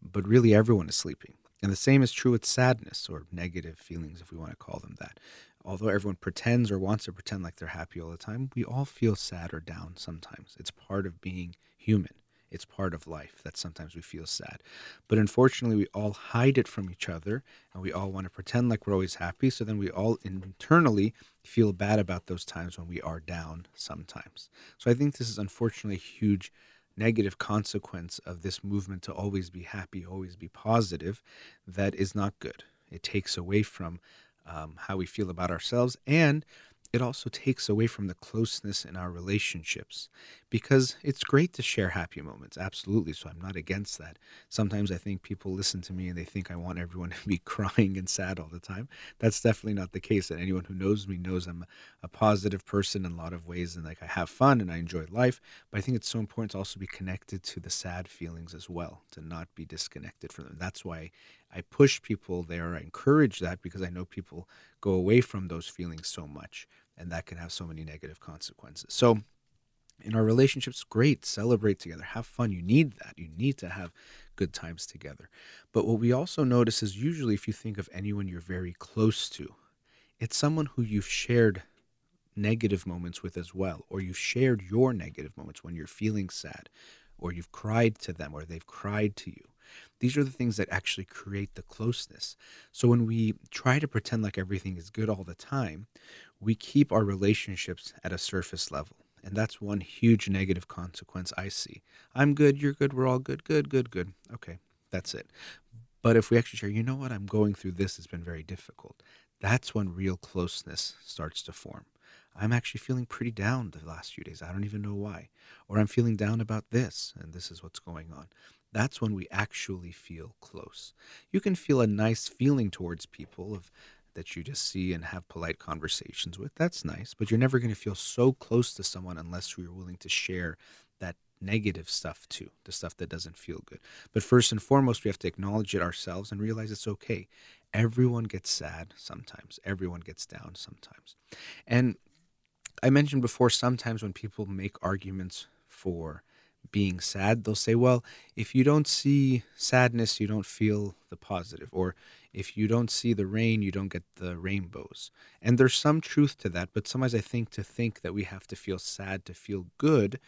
But really, everyone is sleeping. And the same is true with sadness or negative feelings, if we want to call them that. Although everyone pretends or wants to pretend like they're happy all the time, we all feel sad or down sometimes. It's part of being human. It's part of life that sometimes we feel sad. But unfortunately, we all hide it from each other and we all want to pretend like we're always happy. So then we all internally feel bad about those times when we are down sometimes. So I think this is unfortunately a huge negative consequence of this movement to always be happy, always be positive, that is not good. It takes away from um, how we feel about ourselves and it also takes away from the closeness in our relationships because it's great to share happy moments absolutely so i'm not against that. Sometimes i think people listen to me and they think i want everyone to be crying and sad all the time. That's definitely not the case and anyone who knows me knows i'm a positive person in a lot of ways and like i have fun and i enjoy life but i think it's so important to also be connected to the sad feelings as well to not be disconnected from them. That's why I push people there. I encourage that because I know people go away from those feelings so much and that can have so many negative consequences. So, in our relationships, great, celebrate together, have fun. You need that. You need to have good times together. But what we also notice is usually if you think of anyone you're very close to, it's someone who you've shared negative moments with as well, or you've shared your negative moments when you're feeling sad, or you've cried to them, or they've cried to you. These are the things that actually create the closeness. So when we try to pretend like everything is good all the time, we keep our relationships at a surface level. And that's one huge negative consequence I see. I'm good, you're good, we're all good, good, good, good. Okay, that's it. But if we actually share, you know what, I'm going through this, it's been very difficult. That's when real closeness starts to form. I'm actually feeling pretty down the last few days. I don't even know why. Or I'm feeling down about this, and this is what's going on. That's when we actually feel close. You can feel a nice feeling towards people of that you just see and have polite conversations with. That's nice, but you're never going to feel so close to someone unless you're willing to share that negative stuff too, the stuff that doesn't feel good. But first and foremost, we have to acknowledge it ourselves and realize it's okay. Everyone gets sad sometimes, everyone gets down sometimes. And I mentioned before, sometimes when people make arguments for being sad, they'll say, well, if you don't see sadness, you don't feel the positive. Or if you don't see the rain, you don't get the rainbows. And there's some truth to that, but sometimes I think to think that we have to feel sad to feel good,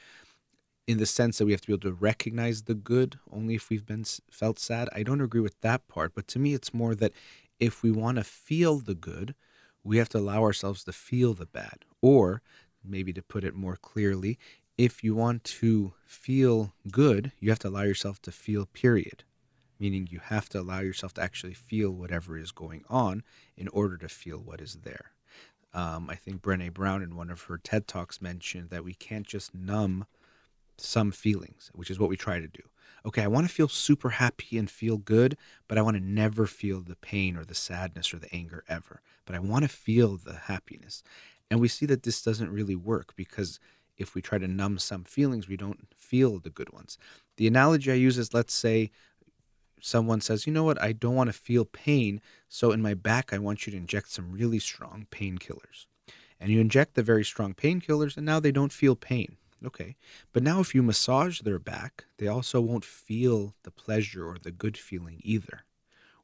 in the sense that we have to be able to recognize the good only if we've been felt sad. I don't agree with that part, but to me, it's more that if we want to feel the good, we have to allow ourselves to feel the bad. Or maybe to put it more clearly, if you want to feel good, you have to allow yourself to feel, period. Meaning you have to allow yourself to actually feel whatever is going on in order to feel what is there. Um, I think Brene Brown in one of her TED Talks mentioned that we can't just numb some feelings, which is what we try to do. Okay, I want to feel super happy and feel good, but I want to never feel the pain or the sadness or the anger ever. But I want to feel the happiness. And we see that this doesn't really work because if we try to numb some feelings, we don't feel the good ones. The analogy I use is let's say someone says, you know what, I don't want to feel pain, so in my back, I want you to inject some really strong painkillers. And you inject the very strong painkillers, and now they don't feel pain. Okay. But now, if you massage their back, they also won't feel the pleasure or the good feeling either.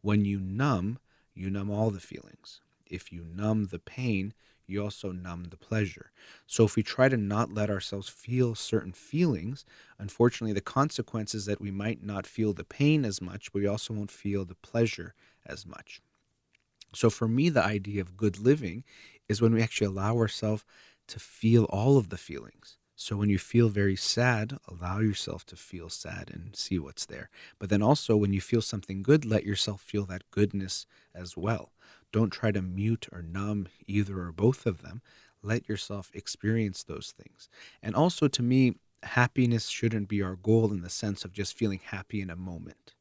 When you numb, you numb all the feelings. If you numb the pain, you also numb the pleasure. So if we try to not let ourselves feel certain feelings, unfortunately, the consequence is that we might not feel the pain as much, but we also won't feel the pleasure as much. So for me, the idea of good living is when we actually allow ourselves to feel all of the feelings. So when you feel very sad, allow yourself to feel sad and see what's there. But then also, when you feel something good, let yourself feel that goodness as well. Don't try to mute or numb either or both of them. Let yourself experience those things. And also, to me, happiness shouldn't be our goal in the sense of just feeling happy in a moment.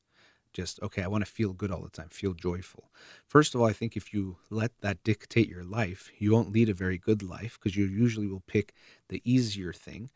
Just, okay, I want to feel good all the time, feel joyful. First of all, I think if you let that dictate your life, you won't lead a very good life because you usually will pick the easier thing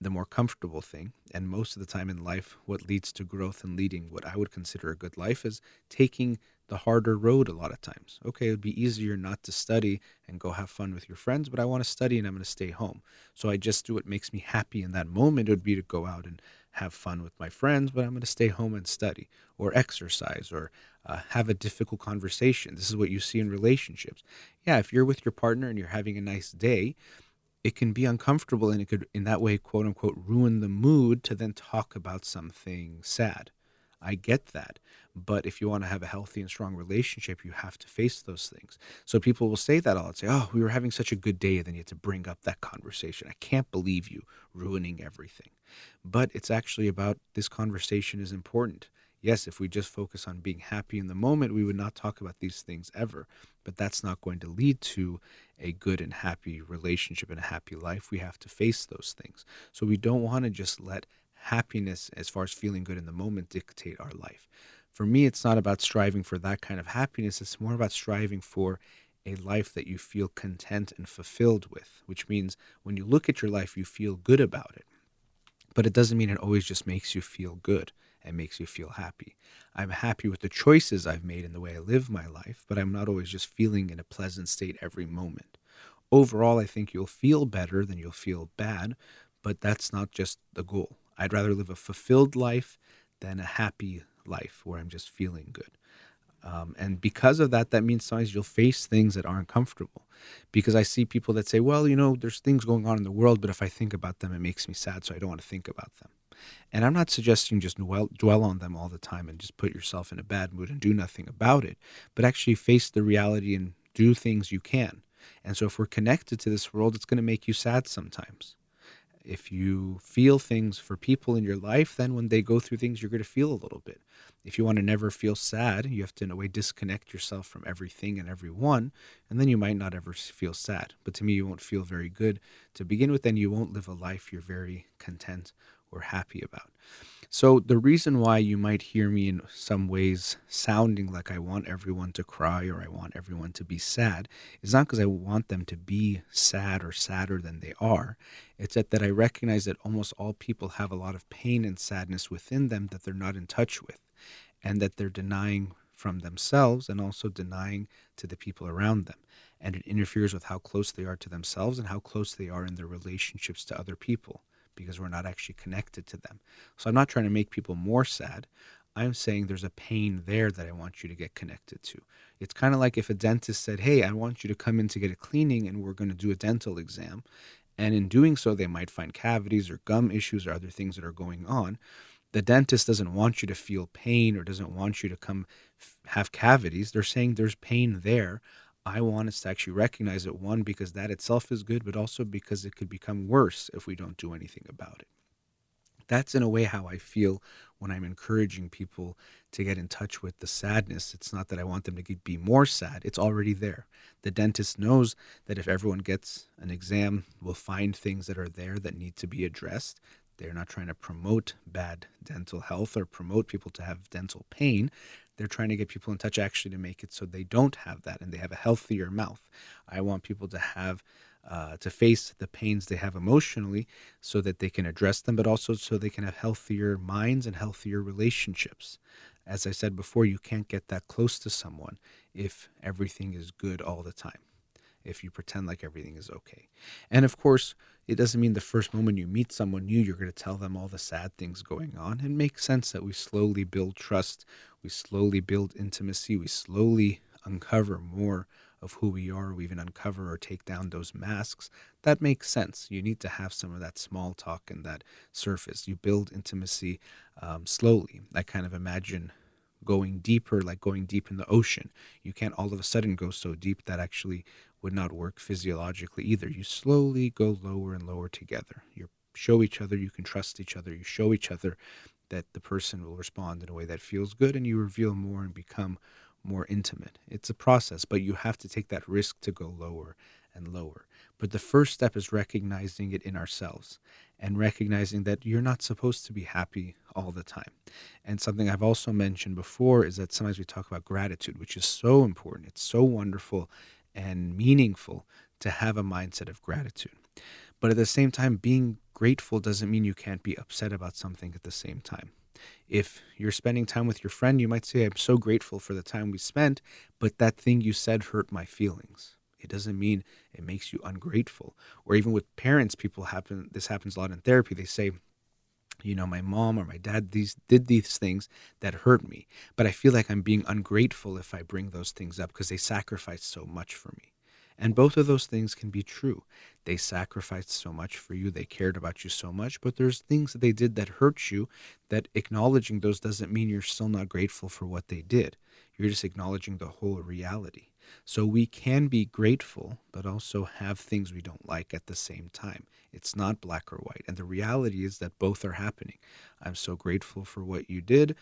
the more comfortable thing. And most of the time in life, what leads to growth and leading what I would consider a good life is taking the harder road a lot of times. Okay, it would be easier not to study and go have fun with your friends, but I want to study and I'm going to stay home. So I just do what makes me happy in that moment. It would be to go out and have fun with my friends, but I'm going to stay home and study or exercise or uh, have a difficult conversation. This is what you see in relationships. Yeah, if you're with your partner and you're having a nice day, it can be uncomfortable and it could, in that way, quote unquote, ruin the mood to then talk about something sad. I get that. But if you want to have a healthy and strong relationship, you have to face those things. So people will say that all and say, Oh, we were having such a good day. And then you have to bring up that conversation. I can't believe you ruining everything. But it's actually about this conversation is important. Yes, if we just focus on being happy in the moment, we would not talk about these things ever. But that's not going to lead to a good and happy relationship and a happy life. We have to face those things. So we don't want to just let happiness, as far as feeling good in the moment, dictate our life. For me, it's not about striving for that kind of happiness. It's more about striving for a life that you feel content and fulfilled with, which means when you look at your life, you feel good about it. But it doesn't mean it always just makes you feel good and makes you feel happy. I'm happy with the choices I've made and the way I live my life, but I'm not always just feeling in a pleasant state every moment. Overall, I think you'll feel better than you'll feel bad, but that's not just the goal. I'd rather live a fulfilled life than a happy life where I'm just feeling good. Um, and because of that, that means sometimes you'll face things that aren't comfortable. Because I see people that say, well, you know, there's things going on in the world, but if I think about them, it makes me sad, so I don't want to think about them. And I'm not suggesting just dwell, dwell on them all the time and just put yourself in a bad mood and do nothing about it, but actually face the reality and do things you can. And so if we're connected to this world, it's going to make you sad sometimes if you feel things for people in your life, then when they go through things, you're going to feel a little bit. If you want to never feel sad, you have to, in a way, disconnect yourself from everything and everyone, and then you might not ever feel sad. But to me, you won't feel very good to begin with, and you won't live a life you're very content or happy about. So, the reason why you might hear me in some ways sounding like I want everyone to cry or I want everyone to be sad is not because I want them to be sad or sadder than they are. It's that, that I recognize that almost all people have a lot of pain and sadness within them that they're not in touch with, and that they're denying from themselves and also denying to the people around them. And it interferes with how close they are to themselves and how close they are in their relationships to other people because we're not actually connected to them. So I'm not trying to make people more sad. I'm saying there's a pain there that I want you to get connected to. It's kind of like if a dentist said, Hey, I want you to come in to get a cleaning and we're going to do a dental exam. And in doing so, they might find cavities or gum issues or other things that are going on. The dentist doesn't want you to feel pain or doesn't want you to come f- have cavities. They're saying there's pain there. I want us to actually recognize it, one, because that itself is good, but also because it could become worse if we don't do anything about it. That's in a way how I feel when I'm encouraging people to get in touch with the sadness. It's not that I want them to be more sad, it's already there. The dentist knows that if everyone gets an exam, we'll find things that are there that need to be addressed. They're not trying to promote bad dental health or promote people to have dental pain. They're trying to get people in touch actually to make it so they don't have that and they have a healthier mouth. I want people to have uh, to face the pains they have emotionally so that they can address them, but also so they can have healthier minds and healthier relationships. As I said before, you can't get that close to someone if everything is good all the time, if you pretend like everything is okay. And of course, it doesn't mean the first moment you meet someone new, you're going to tell them all the sad things going on. It makes sense that we slowly build trust, we slowly build intimacy, we slowly uncover more of who we are, we even uncover or take down those masks, that makes sense. You need to have some of that small talk and that surface. You build intimacy um, slowly. I kind of imagine going deeper, like going deep in the ocean. You can't all of a sudden go so deep that actually would not work physiologically either. You slowly go lower and lower together. You show each other you can trust each other. You show each other that the person will respond in a way that feels good, and you reveal more and become more intimate. It's a process, but you have to take that risk to go lower and lower. But the first step is recognizing it in ourselves and recognizing that you're not supposed to be happy all the time. And something I've also mentioned before is that sometimes we talk about gratitude, which is so important. It's so wonderful and meaningful to have a mindset of gratitude. But at the same time, being grateful doesn't mean you can't be upset about something at the same time. If you're spending time with your friend, you might say, I'm so grateful for the time we spent, but that thing you said hurt my feelings. It doesn't mean it makes you ungrateful. Or even with parents, people happen this happens a lot in therapy. They say, you know, my mom or my dad these did these things that hurt me, but I feel like I'm being ungrateful if I bring those things up because they sacrificed so much for me. And both of those things can be true. They sacrificed so much for you, they cared about you so much, but there's things that they did that hurt you that acknowledging those doesn't mean you're still not grateful for what they did. You're just acknowledging the whole reality. So we can be grateful, but also have things we don't like at the same time. It's not black or white. And the reality is that both are happening. I'm so grateful for what you did,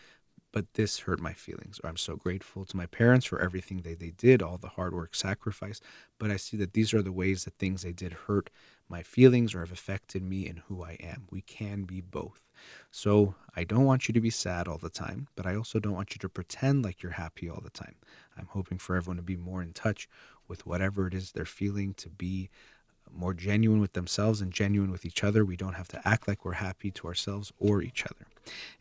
but this hurt my feelings. Or I'm so grateful to my parents for everything they, they did, all the hard work, sacrifice. But I see that these are the ways that things they did hurt my feelings or have affected me and who I am. We can be both. So I don't want you to be sad all the time, but I also don't want you to pretend like you're happy all the time. I'm hoping for everyone to be more in touch with whatever it is they're feeling, to be more genuine with themselves and genuine with each other. We don't have to act like we're happy to ourselves or each other.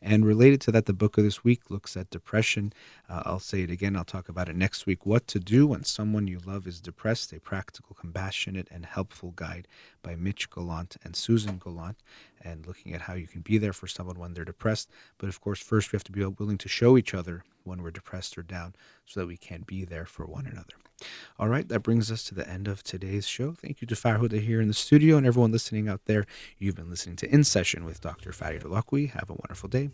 And related to that, the book of this week looks at depression. Uh, I'll say it again, I'll talk about it next week. What to Do When Someone You Love is Depressed, a practical, compassionate, and helpful guide by Mitch Golant and Susan Golant, and looking at how you can be there for someone when they're depressed. But of course, first we have to be willing to show each other when we're depressed or down so that we can be there for one another. All right, that brings us to the end of today's show. Thank you to Farhuda here in the studio and everyone listening out there. You've been listening to In Session with Dr. Farid Holakouee. Have a wonderful day.